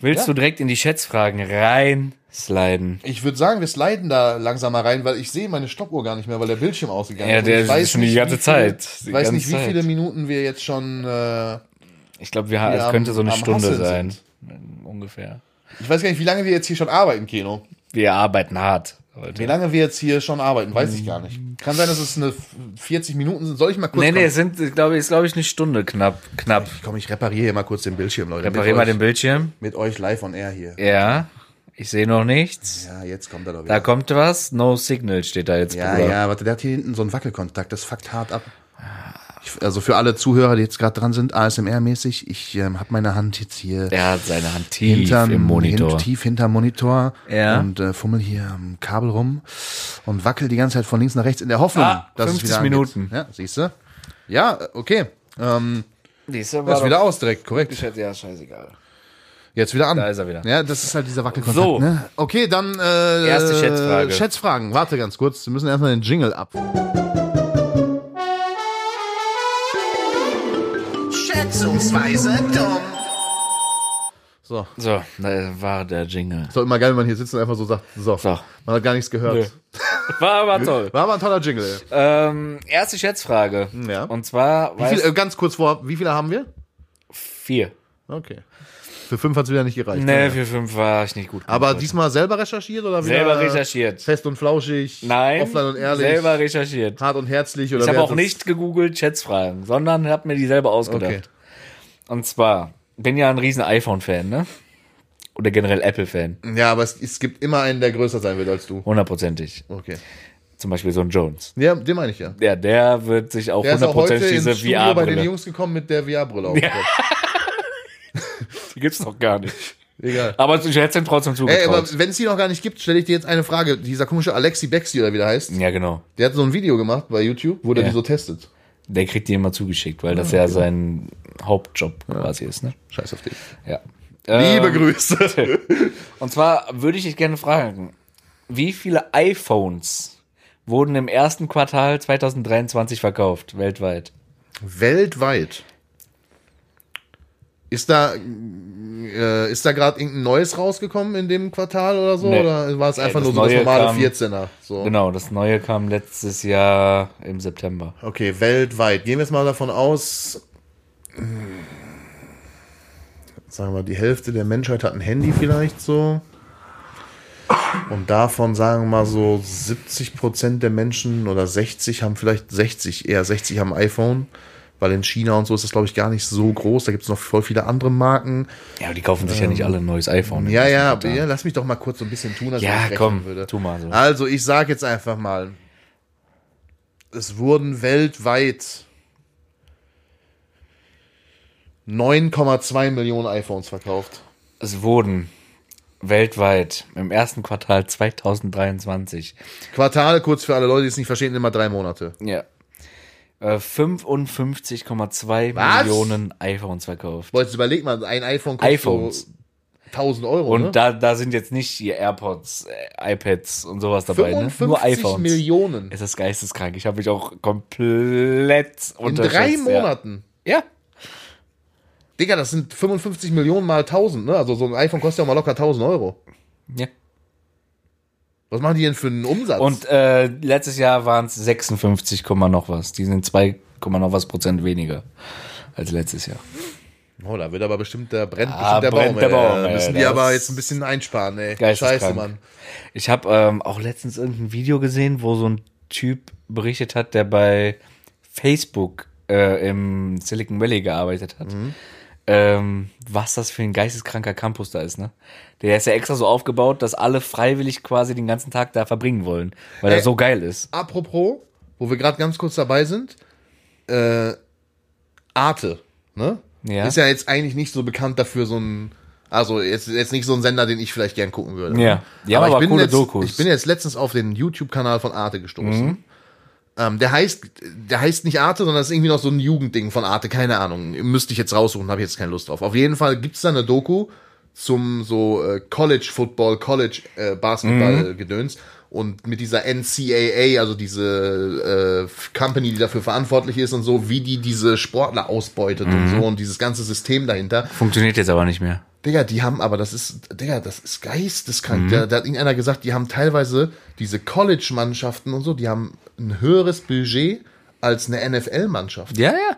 Willst Ja. du direkt in die Schätzfragen rein sliden? Ich würde sagen, wir sliden da langsam mal rein, weil ich sehe meine Stoppuhr gar nicht mehr, weil der Bildschirm ausgegangen Ja, ist. Und der ich ist weiß schon die nicht, ganze wie viele- Zeit. Ich weiß nicht, wie Zeit. viele Minuten wir jetzt schon. Äh, Ich glaube, wir, Wir es könnte so eine Stunde Hasseln sein. sind. Ungefähr. ich weiß gar nicht, wie lange wir jetzt hier schon arbeiten, Keno. Wir arbeiten hart Wie heute. lange wir jetzt hier schon arbeiten, weiß ich gar nicht. Kann sein, dass es eine 40 Minuten sind. Soll ich mal kurz. Nee, nee, es sind, glaube ich, ist, glaube ich, eine Stunde knapp. Knapp. komm, ich repariere hier mal kurz den Bildschirm, Leute. Reparier mit mal euch, den Bildschirm. Mit euch live on air hier. Ja. Ich sehe noch nichts. Ja, jetzt kommt er doch wieder. Da kommt was. No Signal steht da jetzt. ja, Bruder. ja, warte, der hat hier hinten so einen Wackelkontakt. Das fuckt hart ab. Ich, also für alle Zuhörer, die jetzt gerade dran sind, ASMR-mäßig, ich ähm, habe meine Hand jetzt hier Er hat seine Hand tief hinterm, im Monitor. Hin, tief hinterm Monitor Ja. und äh, fummel hier am Kabel rum und wackel die ganze Zeit von links nach rechts in der Hoffnung, Ah, dass 50 es wieder angeht. Minuten. Ja, siehst du? Ja, okay. Ähm, das ist wieder aus direkt, korrekt. Ja, scheißegal. Jetzt wieder an. Da ist er wieder. Ja, das ist halt dieser Wackelkontakt. So. Ne? Okay, dann äh, Erste Schätzfrage. Schätzfragen. Warte ganz kurz. Wir müssen erstmal den Jingle ab. Schätzungsweise dumm. So. So, da war der Jingle. Ist doch immer geil, wenn man hier sitzt und einfach so sagt, so. So. Man hat gar nichts gehört. Nö. War aber toll. War aber ein toller Jingle. ähm, erste Schätzfrage. Ja. Und zwar, Wie viel, äh, ganz kurz vor, wie viele haben wir? vier. Okay. Für fünf hat es wieder nicht gereicht. Nee, ne? für fünf war ich nicht gut. Aber diesmal selber recherchiert oder wieder? selber recherchiert. Fest und flauschig. Nein, Offline und ehrlich. selber recherchiert. Hart und herzlich. Oder Ich habe auch nicht gegoogelt Schätzfragen, sondern habe mir die selber ausgedacht. Okay. Und zwar, bin ja ein riesen iPhone-Fan, ne? Oder generell Apple-Fan. Ja, aber es, es gibt immer einen, der größer sein wird als du. Hundertprozentig. Okay. Zum Beispiel so ein Jones. Ja, den meine ich ja. Ja, der wird sich auch Der ist auch heute hundertprozentig diese Studio bei den VR-Brille. Jungs gekommen mit der VR-Brille auf. Die gibt's noch gar nicht. Egal. Aber ich hätte ihm trotzdem Ey, aber zugetraut. wenn es die noch gar nicht gibt, stelle ich dir jetzt eine Frage. Dieser komische Alexi Bexi oder wie der heißt, ja, genau. der hat so ein Video gemacht bei YouTube, wo der Ja. die so testet. Der kriegt die immer zugeschickt, weil das ja sein Hauptjob quasi ist, ne? Scheiß auf dich. Ja. Liebe Ähm, Grüße. Und zwar würde ich dich gerne fragen, wie viele iPhones wurden im ersten Quartal 2023 verkauft, weltweit? Weltweit. Ist da, äh, ist da gerade irgendein neues rausgekommen in dem Quartal oder so? Nee. Oder war es einfach das nur so das normale kam- 14er? So. Genau, das neue kam letztes Jahr im September. Okay, weltweit. Gehen wir jetzt mal davon aus, sagen wir mal, die Hälfte der Menschheit hat ein Handy vielleicht so. Und davon sagen wir mal so 70 Prozent der Menschen oder 60 haben vielleicht 60, eher 60 haben iPhone. Weil in China und so ist das, glaube ich, gar nicht so groß. Da gibt es noch voll viele andere Marken. Ja, aber die kaufen sich ja nicht alle ein neues iPhone. Ja, ja, Quartal. ja, lass mich doch mal kurz so ein bisschen tun, als Ja, ich komm, würde. tu mal so. Also, ich sage jetzt einfach mal, es wurden weltweit 9,2 Millionen iPhones verkauft. Es wurden weltweit im ersten Quartal 2023 Quartal, kurz für alle Leute, die es nicht verstehen, immer drei Monate. ja, äh, 55,2 Was? Millionen iPhones verkauft. Wolltest überleg mal, ein iPhone kostet iPhones. so 1000 Euro, Und ne? da, da sind jetzt nicht die AirPods, äh, iPads und sowas dabei, ne? 55 Nur iPhones. Millionen. Es ist geisteskrank. Ich habe mich auch komplett In drei Monaten. Ja. ja. Digga, das sind 55 Millionen mal 1000, ne? Also so ein iPhone kostet ja mal locker 1000 Euro. ja. Was machen die denn für einen Umsatz? Und äh, letztes Jahr waren es 56, Komma noch was. Die sind 2, Komma noch was Prozent weniger als letztes Jahr. Oh, da wird aber bestimmt der brennt Ah, bestimmt der brennt Baum. der. Baum, Da müssen die aber jetzt ein bisschen einsparen, ey. Scheiße, Mann. Ich habe ähm, auch letztens irgendein Video gesehen, wo so ein Typ berichtet hat, der bei Facebook äh, im Silicon Valley gearbeitet hat. Ähm, was das für ein geisteskranker Campus da ist, ne? Der ist ja extra so aufgebaut, dass alle freiwillig quasi den ganzen Tag da verbringen wollen, weil er so geil ist. Apropos, wo wir gerade ganz kurz dabei sind, äh, Arte, ne? Ja. Ist ja jetzt eigentlich nicht so bekannt dafür, so ein Also jetzt, jetzt nicht so ein Sender, den ich vielleicht gern gucken würde. Ja. Die haben aber ich bin jetzt, Dokus. Ich bin jetzt letztens auf den YouTube-Kanal von Arte gestoßen. Mhm. Ähm, der heißt, der heißt nicht Arte, sondern das ist irgendwie noch so ein Jugendding von Arte, keine Ahnung. Müsste ich jetzt raussuchen, habe ich jetzt keine Lust drauf. Auf jeden Fall gibt's da eine Doku zum so äh, College Football, College äh, Basketball Gedöns und mit dieser NCAA, also diese äh, Company, die dafür verantwortlich ist und so, wie die diese Sportler ausbeutet und so und dieses ganze System dahinter. Funktioniert jetzt aber nicht mehr. Digga, die haben, aber das ist, Digga, das ist geisteskrank. Da, da hat irgendeiner gesagt, die haben teilweise diese College-Mannschaften und so, die haben ein höheres Budget als eine NFL-Mannschaft. Ja, ja.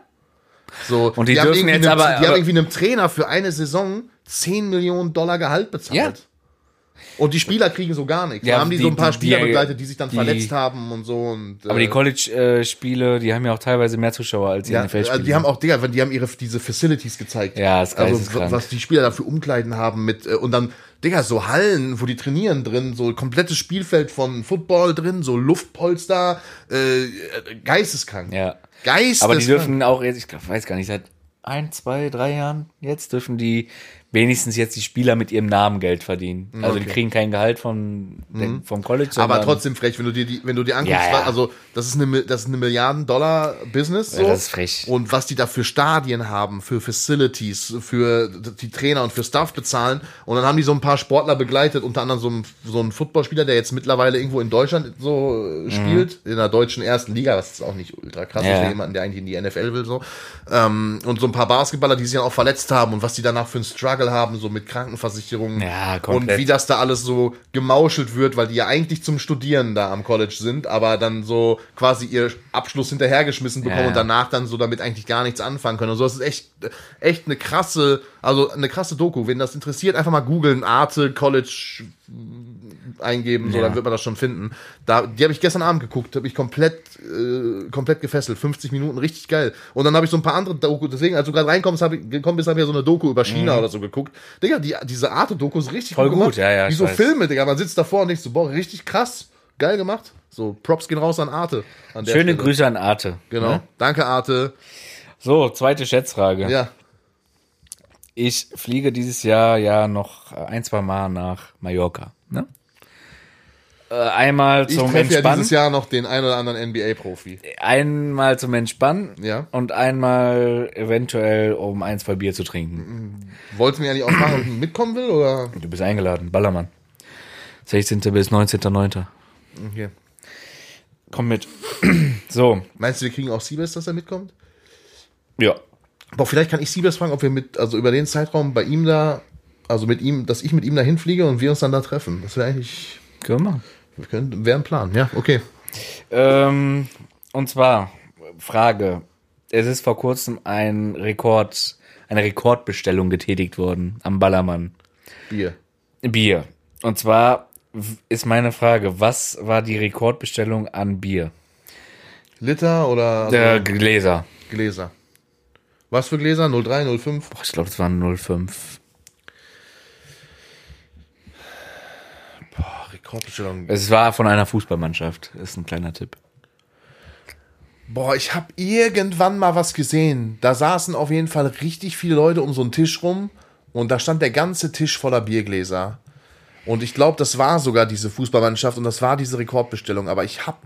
So, Und die haben dürfen jetzt einem, aber- die aber- haben irgendwie einem Trainer für eine Saison 10 Millionen Dollar Gehalt bezahlt. Ja. Und die Spieler kriegen so gar nichts. Ja, da haben die, die- so ein paar die- Spieler die- begleitet, die sich dann die- verletzt haben und so. Und, Aber äh, die College-Spiele, die haben ja auch teilweise mehr Zuschauer als die ja, NFL-Spiele. also die haben auch, Digga, die haben ihre, diese Facilities gezeigt. Ja, ist Also, geisteskrank. was die Spieler da für Umkleiden haben mit, äh, und dann, Digga, so Hallen, wo die trainieren drin, so komplettes Spielfeld von Football drin, so Luftpolster, äh, äh, geisteskrank. Ja. Geisteskrank. Aber die dürfen auch jetzt, ich weiß gar nicht, seit ein, zwei, drei Jahren jetzt dürfen die wenigstens jetzt die Spieler mit ihrem Namen Geld verdienen. Also die okay. kriegen kein Gehalt von, der- vom College. aber trotzdem frech, wenn du dir die, wenn du dir anguckst, Ja, ja. also das ist eine, das ist eine Milliarden-Dollar-Business. So. Ja, das ist frech. Und was die da für Stadien haben, für Facilities, für die Trainer und für Staff bezahlen. Und dann haben die so ein paar Sportler begleitet, unter anderem so ein, so ein Footballspieler, der jetzt mittlerweile irgendwo in Deutschland so äh, spielt, in der deutschen ersten Liga, was ist auch nicht ultra krass Mhm. Ja. ist für jemanden, der eigentlich in die NFL will, so. Ähm, und so ein paar Basketballer, die sich dann auch verletzt haben und was die danach für einen Struggle haben, so mit Krankenversicherungen. Ja, und komplett. wie das da alles so gemauschelt wird, weil die ja eigentlich zum Studieren da am College sind, aber dann so quasi ihr Abschluss hinterhergeschmissen bekommen Ja. und danach dann so damit eigentlich gar nichts anfangen können. Und so, das ist echt, echt eine krasse, also eine krasse Doku. Wenn das interessiert, einfach mal googeln, Arte, College eingeben, so, Ja. dann wird man das schon finden. Da, die habe ich gestern Abend geguckt, habe ich komplett, äh, komplett gefesselt, 50 Minuten, richtig geil. Und dann habe ich so ein paar andere Doku, deswegen, als du gerade reinkommst, habe ich gekommen bist, habe ich ja so eine Doku über China oder so geguckt. Digga, die, diese Arte-Doku ist richtig Mhm. Voll gut, gemacht. ja, ja, Wie so weiß. Filme, Digga, man sitzt davor und denkt so, boah, richtig krass, geil gemacht. So, Props gehen raus an Arte. An Schöne Stelle. Grüße an Arte. Genau. Ne? Danke, Arte. So, zweite Schätzfrage. Ja. Ich fliege dieses Jahr ja noch ein, zwei Mal nach Mallorca. Ne? Äh, einmal Ich zum ja Entspannen. dieses Jahr noch den ein oder anderen NBA-Profi. einmal zum Entspannen Ja. und einmal eventuell, um ein, zwei Bier zu trinken. Wolltest du mir eigentlich auch fragen, ob ich mitkommen will, oder? Du bist eingeladen, Ballermann. 16. bis 19.9. Okay. Komm mit. so, Meinst du, wir kriegen auch Siebes, dass er mitkommt? ja. Boah, vielleicht kann ich Siebes fragen, ob wir mit, also über den Zeitraum bei ihm da, also mit ihm, dass ich mit ihm da hinfliege und wir uns dann da treffen. Das wäre eigentlich, Können wir machen. Wir können, wäre ein Plan. Ja, okay. Ähm, und zwar, Frage. Es ist vor kurzem ein Rekord, eine Rekordbestellung getätigt worden am Ballermann. Bier. Bier. Und zwar ist meine Frage, was war die Rekordbestellung an Bier? Liter oder also Der Gläser. Gläser? Was für Gläser? 03, 05? Boah, ich glaube, das waren 05. Boah, Rekordbestellung. Es war von einer Fußballmannschaft. Ist ein kleiner Tipp. Boah, ich habe irgendwann mal was gesehen. Da saßen auf jeden Fall richtig viele Leute um so einen Tisch rum und da stand der ganze Tisch voller Biergläser. Und ich glaube, das war sogar diese Fußballmannschaft und das war diese Rekordbestellung. Aber ich habe,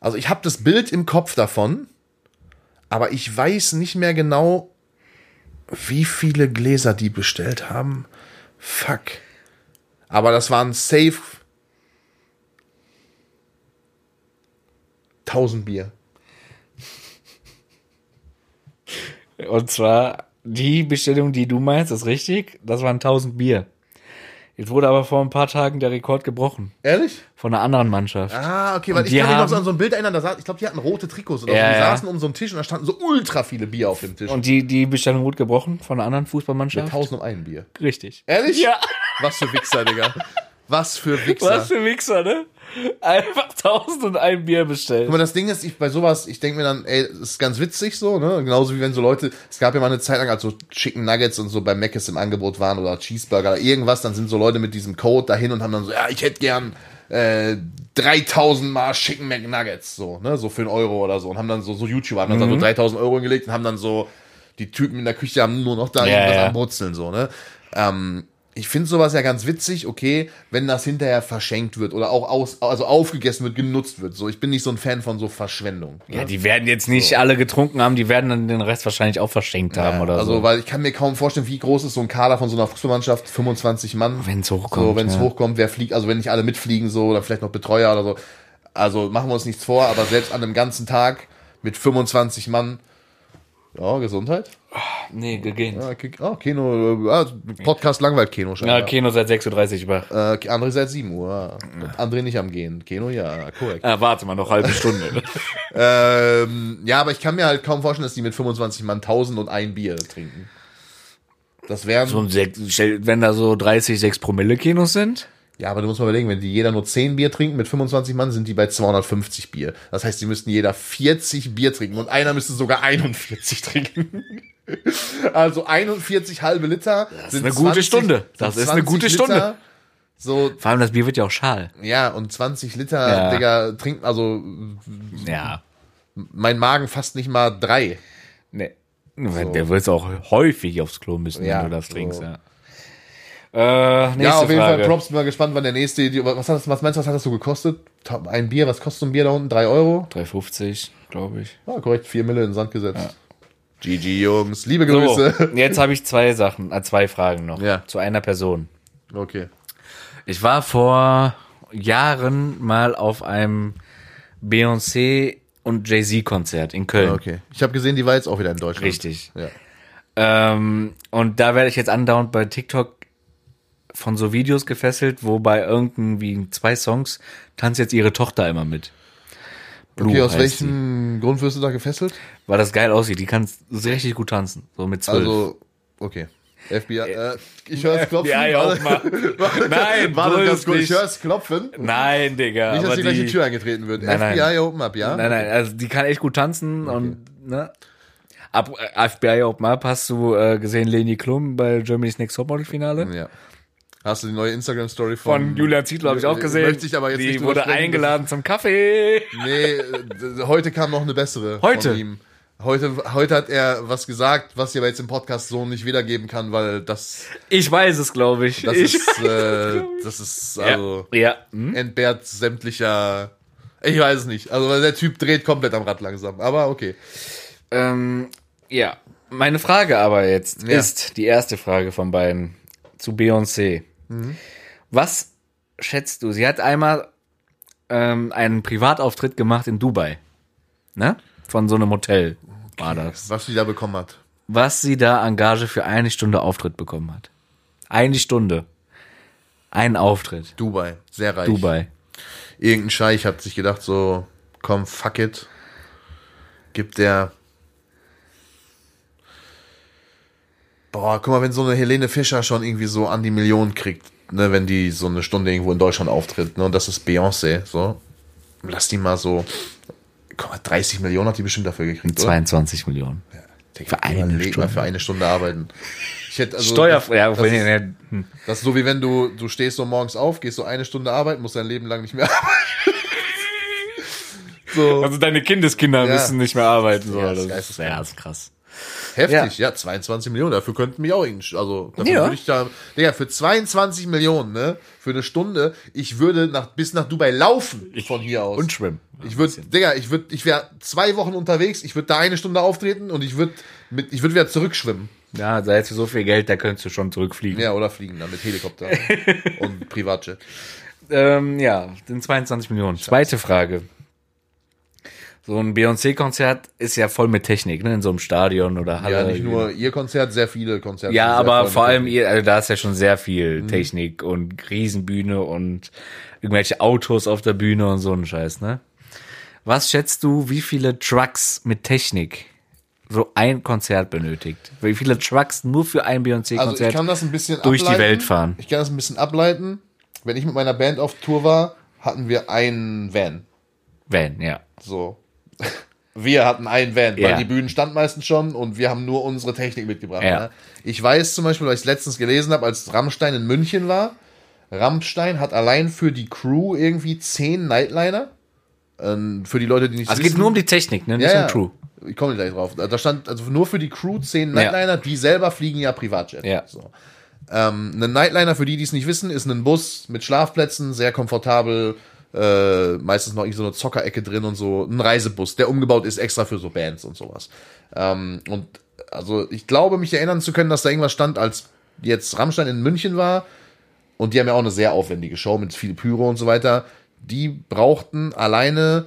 also ich habe das Bild im Kopf davon, aber ich weiß nicht mehr genau, wie viele Gläser die bestellt haben. Fuck. Aber das waren safe 1000 Bier. Und zwar, die Bestellung, die du meinst, ist richtig. Das waren 1000 Bier. Jetzt wurde aber vor ein paar Tagen der Rekord gebrochen. Ehrlich? Von einer anderen Mannschaft. Ah, okay, weil Und ich kann mich noch so an so ein Bild erinnern, da saß, ich glaube, die hatten rote Trikots oder Ja, so. Die saßen um so einen Tisch und da standen so ultra viele Bier auf dem Tisch. Und die, die Bestellung wurde gebrochen von einer anderen mit Fußballmannschaft. 1000 um ein Bier. Richtig. Ehrlich? Ja. Was für Wichser, Digga. Was für Wichser. Was für Wichser, ne? Einfach 1000 und ein Bier bestellt. Guck mal, das Ding ist, ich bei sowas, ich denke mir dann, ey, ist ganz witzig so, ne? Genauso wie wenn so Leute, es gab ja mal eine Zeit lang, als so Chicken Nuggets und so bei Mc's im Angebot waren oder Cheeseburger oder irgendwas, dann sind so Leute mit diesem Code dahin und haben dann so, ja, ich hätte gern äh, 3000 mal Chicken McNuggets, so, ne? So für einen Euro oder so und haben dann so, so YouTuber haben dann so 3000 Euro hingelegt und haben dann so, die Typen in der Küche haben nur noch da Ja, irgendwas ja. am Brutzeln, so, ne? Ähm, ich finde sowas ja ganz witzig, okay, wenn das hinterher verschenkt wird oder auch aus, also aufgegessen wird, genutzt wird. So, ich bin nicht so ein Fan von so Verschwendung. Ja, die werden jetzt nicht alle getrunken haben, die werden dann den Rest wahrscheinlich auch verschenkt haben oder also, so. weil ich kann mir kaum vorstellen, wie groß ist so ein Kader von so einer Fußballmannschaft, 25 Mann. Wenn's hochkommt, So, wenn es ja. hochkommt, wer fliegt, also wenn nicht alle mitfliegen, so, oder vielleicht noch Betreuer oder so. Also machen wir uns nichts vor, aber selbst an einem ganzen Tag mit 25 Mann, ja, Gesundheit. Nee, gegeben. Ja, Ki- oh, Kino, äh, ah, Podcast langweilt Kino schon. Ja, Kino seit 6.30 Uhr wach. Äh, André seit 7 Uhr. ah. André nicht am Gehen. Kino, ja, korrekt. Ah, warte mal, noch halbe Stunde. ähm, ja, aber ich kann mir halt kaum vorstellen, dass die mit 25 Mann 1000 und ein Bier trinken. Das wären. so ein stell- wenn da so 30, 6 Promille Kinos sind. Ja, aber du musst mal überlegen, wenn die jeder nur 10 Bier trinken mit 25 Mann, sind die bei 250 Bier. Das heißt, die müssten jeder 40 Bier trinken und einer müsste sogar 41 trinken. Also 41 halbe Liter. Das ist eine gute Stunde. Das ist eine gute Stunde. So, Vor allem das Bier wird ja auch schal. ja, und 20 Liter, Ja. Digga, trinken, also Ja. mein Magen fast nicht mal drei. Nee. Der wird auch häufig aufs Klo müssen, Ja, wenn du das so. trinkst, ja. Äh, nächste Ja, auf jeden Frage. Fall Props, bin mal gespannt, wann der nächste. Was, hat das, was meinst du, was hat das so gekostet? Ein Bier, was kostet so ein Bier da unten? Drei Euro? 3,50, glaube ich. Ja, korrekt, vier Mille in den Sand gesetzt. GG, Jungs. Liebe So, Grüße. jetzt habe ich zwei Sachen, äh, zwei Fragen noch. Ja. Zu einer Person. Okay. Ich war vor Jahren mal auf einem Beyoncé und Jay-Z-Konzert in Köln. Okay. Ich habe gesehen, die war jetzt auch wieder in Deutschland. Richtig. Ja. Ähm, und da werde ich jetzt andauernd bei TikTok von so Videos gefesselt, wo bei irgendwie zwei Songs tanzt jetzt ihre Tochter immer mit. Blue Okay, aus welchem Grund wirst du da gefesselt? Weil das geil aussieht. Die kann richtig gut tanzen. So mit zwölf. Also, okay. FBI, äh, ich höre es klopfen. FBI auch mal. Nein, Warte ganz kurz, ich höre es klopfen. Nein, Digga. Nicht, dass aber die gleich die die- Tür eingetreten wird. Nein, nein. FBI open up, ja? Nein, nein, also die kann echt gut tanzen und, ne? Ab äh, FBI Open Up hast du äh, gesehen Leni Klum bei Germany's Next Topmodel Finale? Ja. Hast du die neue Instagram-Story von, Von Julian Zietlow habe ich auch gesehen. Möchte ich aber jetzt die nicht wurde sprechen. eingeladen zum Kaffee. Nee, äh, heute kam noch eine bessere Heute? von ihm. Heute, heute hat er was gesagt, was ich aber jetzt im Podcast so nicht wiedergeben kann, weil das, Ich weiß es, glaube ich. das ich ist, äh, das ist, also, ja. ja. Hm? entbehrt sämtlicher, ich weiß es nicht. Also, der Typ dreht komplett am Rad langsam, aber okay. Ähm, ja. Meine Frage aber jetzt Ja. ist die erste Frage von beiden zu Beyoncé. Mhm. Was schätzt du? Sie hat einmal ähm, einen Privatauftritt gemacht in Dubai. Ne? Von so einem Hotel war das. Was sie da bekommen hat. Was sie da an Gage für eine Stunde Auftritt bekommen hat. Eine Stunde. Ein Auftritt. Dubai, sehr reich. Dubai. Irgendein Scheich hat sich gedacht, so, komm, fuck it. Gibt der. Boah, guck mal, wenn so eine Helene Fischer schon irgendwie so an die Million kriegt, ne, wenn die so eine Stunde irgendwo in Deutschland auftritt, ne, und das ist Beyoncé, so. Lass die mal so. Guck mal, 30 Millionen hat die bestimmt dafür gekriegt, oder? 22 Millionen. Digga, für eine mal, Stunde. für eine Stunde arbeiten. Ich hätte also. Steuerfrei. Ja, das, wenn ist, hm. das ist so wie wenn du, du stehst so morgens auf, gehst so eine Stunde arbeiten, musst dein Leben lang nicht mehr arbeiten. so. Also deine Kindeskinder Ja. müssen nicht mehr arbeiten. So. Ja, das das ist, ja, das ist krass. Heftig, ja. 22 Millionen, dafür könnten mich auch irgendwie, also dafür Ja. würde ich da, Digga, für 22 Millionen, ne, für eine Stunde, ich würde nach, bis nach Dubai laufen von hier aus. Und schwimmen. Ich würde, Digga, ich würde, ich wäre zwei Wochen unterwegs, ich würde da eine Stunde auftreten und ich würde mit, ich würde wieder zurückschwimmen. Ja, da hättest du so viel Geld, da könntest du schon zurückfliegen. Ja, oder fliegen dann mit Helikopter und Privatjet. Ähm, ja, sind 22 Millionen. Zweite Frage. So ein Beyoncé-Konzert ist ja voll mit Technik, ne? In so einem Stadion oder Halle. Ja, nicht nur ihr Konzert, sehr viele Konzerte. Ja, aber vor allem, ihr, also da ist ja schon sehr viel Mhm. Technik und Riesenbühne und irgendwelche Autos auf der Bühne und so ein Scheiß, ne? Was schätzt du, wie viele Trucks mit Technik so ein Konzert benötigt? Wie viele Trucks nur für ein Also Beyoncé-Konzert? ich kann das ein bisschen durch die. Welt fahren. Ich kann das ein bisschen ableiten. Wenn ich mit meiner Band auf Tour war, hatten wir einen Van. Van, ja. So. Wir hatten einen Van, weil Ja. die Bühnen standen meistens schon und wir haben nur unsere Technik mitgebracht. Ja. Ne? Ich weiß zum Beispiel, weil ich es letztens gelesen habe, als Rammstein in München war, Rammstein hat allein für die Crew irgendwie zehn Nightliner. Ähm, für die Leute, die nicht Also es geht nur um die Technik, ne? Nicht ja, um Crew. Ich komme gleich drauf. Da stand also nur für die Crew zehn Nightliner, die selber fliegen ja Privatjet. Ja. So. Ähm, ein Nightliner, für die, die es nicht wissen, ist ein Bus mit Schlafplätzen, sehr komfortabel, äh, meistens noch irgendwie so eine Zockerecke drin und so. Ein Reisebus, der umgebaut ist extra für so Bands und sowas. Ähm, und also ich glaube, mich erinnern zu können, dass da irgendwas stand, als jetzt Rammstein in München war. Und die haben ja auch eine sehr aufwendige Show mit viel Pyro und so weiter. Die brauchten alleine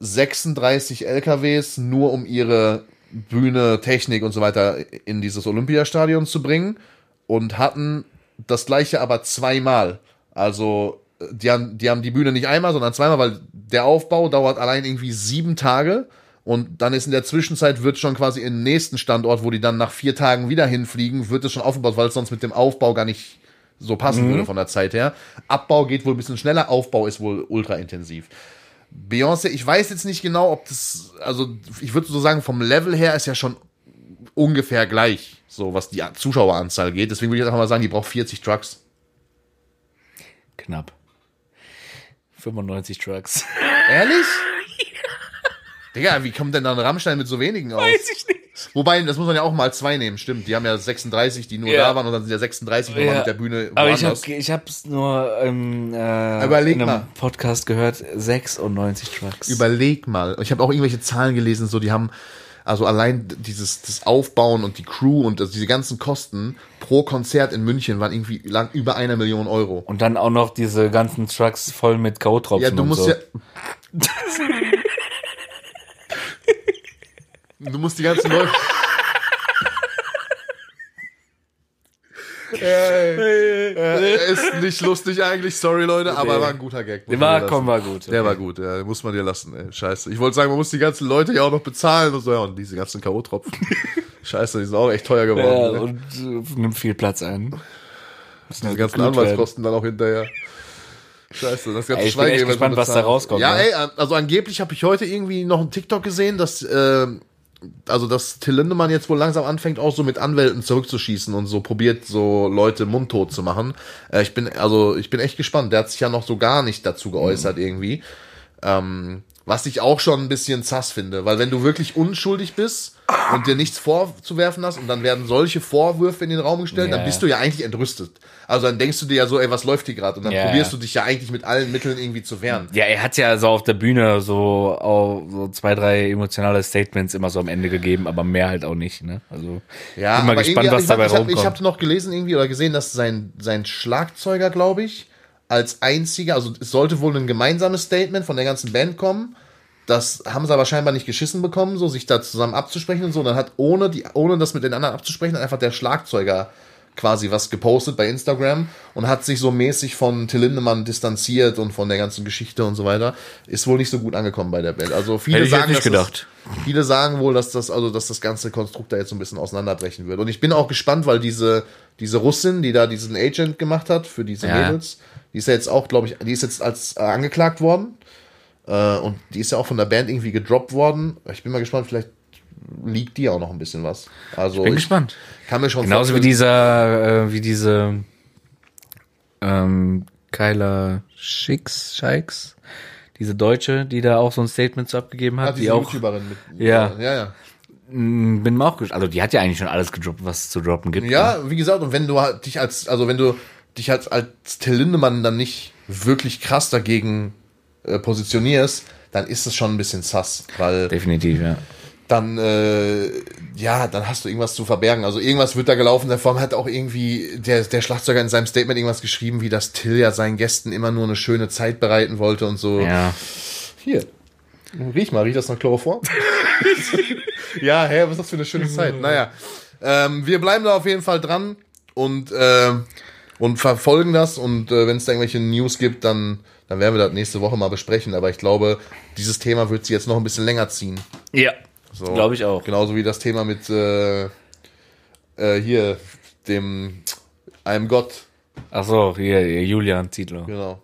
36 LKWs nur um ihre Bühne, Technik und so weiter in dieses Olympiastadion zu bringen und hatten das gleiche aber zweimal. Also die haben, die haben die Bühne nicht einmal, sondern zweimal, weil der Aufbau dauert allein irgendwie sieben Tage und dann ist in der Zwischenzeit wird schon quasi im nächsten Standort, wo die dann nach vier Tagen wieder hinfliegen, wird es schon aufgebaut, weil es sonst mit dem Aufbau gar nicht so passen würde von der Zeit her. Abbau geht wohl ein bisschen schneller, Aufbau ist wohl ultra intensiv. Beyoncé, ich weiß jetzt nicht genau, ob das, also ich würde so sagen, vom Level her ist ja schon ungefähr gleich, so was die Zuschaueranzahl geht. Deswegen würde ich einfach mal sagen, die braucht 40 Trucks. Knapp. 95 Trucks. Ehrlich? Digga, wie kommt denn dann Rammstein mit so wenigen aus? Weiß ich nicht. Wobei, das muss man ja auch mal zwei nehmen, stimmt. Die haben ja 36, die nur Ja. da waren und dann sind ja 36 nochmal mit der Bühne Aber ich woanders. habe ich hab's nur ähm, äh, Überleg in einem mal. Podcast gehört, 96 Trucks. Überleg mal. Ich habe auch irgendwelche Zahlen gelesen, so die haben also allein dieses das Aufbauen und die Crew und also diese ganzen Kosten pro Konzert in München waren irgendwie lang über einer Million Euro. und dann auch noch diese ganzen Trucks voll mit K.O.-Tropfen Ja, du musst so. ja. du musst die ganzen Leute. Äh, äh, ist nicht lustig eigentlich, sorry Leute, aber war ein guter Gag. Der war, komm, war gut. Der okay. war gut, ja, muss man dir lassen, ey. Scheiße. Ich wollte sagen, man muss die ganzen Leute ja auch noch bezahlen und so, ja, und diese ganzen K.O.-Tropfen. Scheiße, die sind auch echt teuer Ja, geworden. ne? und äh, nimmt viel Platz ein. diese ganzen gekühlt Anwaltskosten dann auch hinterher. Scheiße, das ganze Ey, ich bin echt Schweigegeld, man gespannt, was da rauskommt, Ja, ne? ey, also angeblich habe ich heute irgendwie noch einen TikTok gesehen, dass, äh, also dass Till Lindemann jetzt wohl langsam anfängt, auch so mit Anwälten zurückzuschießen und so probiert, so Leute mundtot zu machen. Äh, ich bin, also ich bin echt gespannt. Der hat sich ja noch so gar nicht dazu geäußert irgendwie. Ähm, was ich auch schon ein bisschen sass finde, weil wenn du wirklich unschuldig bist und dir nichts vorzuwerfen hast und dann werden solche Vorwürfe in den Raum gestellt, Ja. dann bist du ja eigentlich entrüstet. Also dann denkst du dir ja so, ey, was läuft hier gerade? Und dann Ja. probierst du dich ja eigentlich mit allen Mitteln irgendwie zu wehren. Ja, er hat ja so auf der Bühne so, auch so zwei, drei emotionale Statements immer so am Ende gegeben, aber mehr halt auch nicht, ne? Also, Ja, bin mal gespannt, was dabei ich hab, rumkommt. Ich habe noch gelesen irgendwie oder gesehen, dass sein, sein Schlagzeuger, glaube ich, als einziger, also es sollte wohl ein gemeinsames Statement von der ganzen Band kommen. Das haben sie aber scheinbar nicht geschissen bekommen, so sich da zusammen abzusprechen und so. Und dann hat ohne die, ohne das mit den anderen abzusprechen, einfach der Schlagzeuger quasi was gepostet bei Instagram und hat sich so mäßig von Till Lindemann distanziert und von der ganzen Geschichte und so weiter. Ist wohl nicht so gut angekommen bei der Band. Also viele sagen. Es, viele sagen wohl, dass das, also, dass das ganze Konstrukt da jetzt so ein bisschen auseinanderbrechen wird. Und ich bin auch gespannt, weil diese, diese Russin, die da diesen Agent gemacht hat für diese Ja. Mädels, die ist ja jetzt auch, glaube ich, die ist jetzt als äh, angeklagt worden. Äh, und die ist ja auch von der Band irgendwie gedroppt worden. Ich bin mal gespannt, vielleicht liegt die auch noch ein bisschen was. Also bin gespannt. Kann mir schon Genauso wie dieser, äh, wie diese ähm, Kyla Schicks, Scheiks, diese Deutsche, die da auch so ein Statement zu abgegeben hat, Ah, die auch, YouTuberin mit. Ja. Ja, ja. mh, bin mir auch gespannt. Also die hat ja eigentlich schon alles gedroppt, was es zu droppen gibt. ne? Ja, wie gesagt, und wenn du halt dich als, also wenn du dich als, als Till Lindemann dann nicht wirklich krass dagegen äh, positionierst, dann ist es schon ein bisschen sass, weil Definitiv, ja. dann, äh, ja, dann hast du irgendwas zu verbergen. Also irgendwas wird da gelaufen. Der Form hat auch irgendwie der, der Schlagzeuger in seinem Statement irgendwas geschrieben, wie dass Till ja seinen Gästen immer nur eine schöne Zeit bereiten wollte und so. Ja. Hier. Riech mal, riecht das nach Chloroform? ja, hä, was ist das für eine schöne Zeit? Naja, ähm, wir bleiben da auf jeden Fall dran und, äh, und verfolgen das und äh, wenn es da irgendwelche News gibt, dann, dann werden wir das nächste Woche mal besprechen. Aber ich glaube, dieses Thema wird sie jetzt noch ein bisschen länger ziehen. Ja. So, Glaube ich auch. Genauso wie das Thema mit äh, äh, hier, dem einem Gott. Ach so, hier, hier Julian Zietlow. Genau.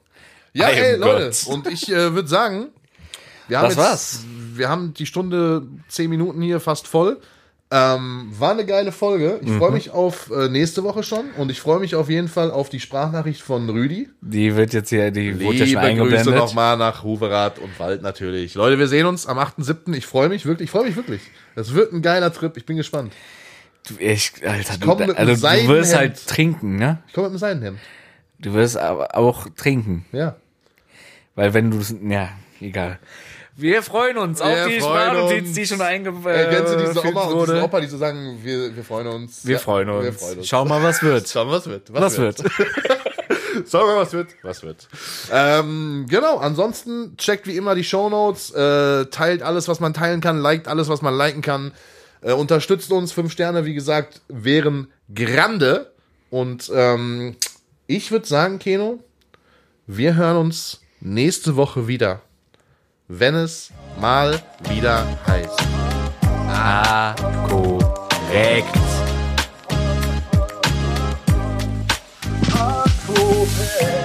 Ja, I am ey, Leute. God. Und ich äh, würde sagen, wir haben Das jetzt, war's. wir haben die Stunde, zehn Minuten hier fast voll. Ähm, war eine geile Folge. Ich Mhm. freue mich auf äh, nächste Woche schon und ich freue mich auf jeden Fall auf die Sprachnachricht von Rüdi. Die wird jetzt hier, die wurde ja schon Liebe Grüße eingeblendet. nochmal nach Huverath und Wald natürlich. Leute, wir sehen uns am 8.7. Ich freue mich wirklich, ich freue mich wirklich. Das wird ein geiler Trip. Ich bin gespannt. Du, ich, Alter, du, komm mit einem also, du wirst halt trinken, ne? Ich komme mit dem Seidenhemd. Du wirst aber auch trinken. Ja. Weil wenn du, ja, egal. Wir freuen uns auf Wir die freuen Sprachnotiz, die schon eingefügt Äh, kennst du diese wurde. Oma und diesen Opa, die so sagen, wir, wir freuen uns? Wir Ja, freuen uns. Wir freuen uns. Schau mal, was wird. Schauen wir, was wird. Was wird? Schauen wir, was wird. Was wird. Ähm, genau, ansonsten checkt wie immer die Shownotes, äh, teilt alles, was man teilen kann, liked alles, was man liken kann, äh, unterstützt uns. Fünf Sterne, wie gesagt, wären grande. Und ähm, ich würde sagen, Keno, wir hören uns nächste Woche wieder, wenn es mal wieder heißt. Ah, korrekt. Apropos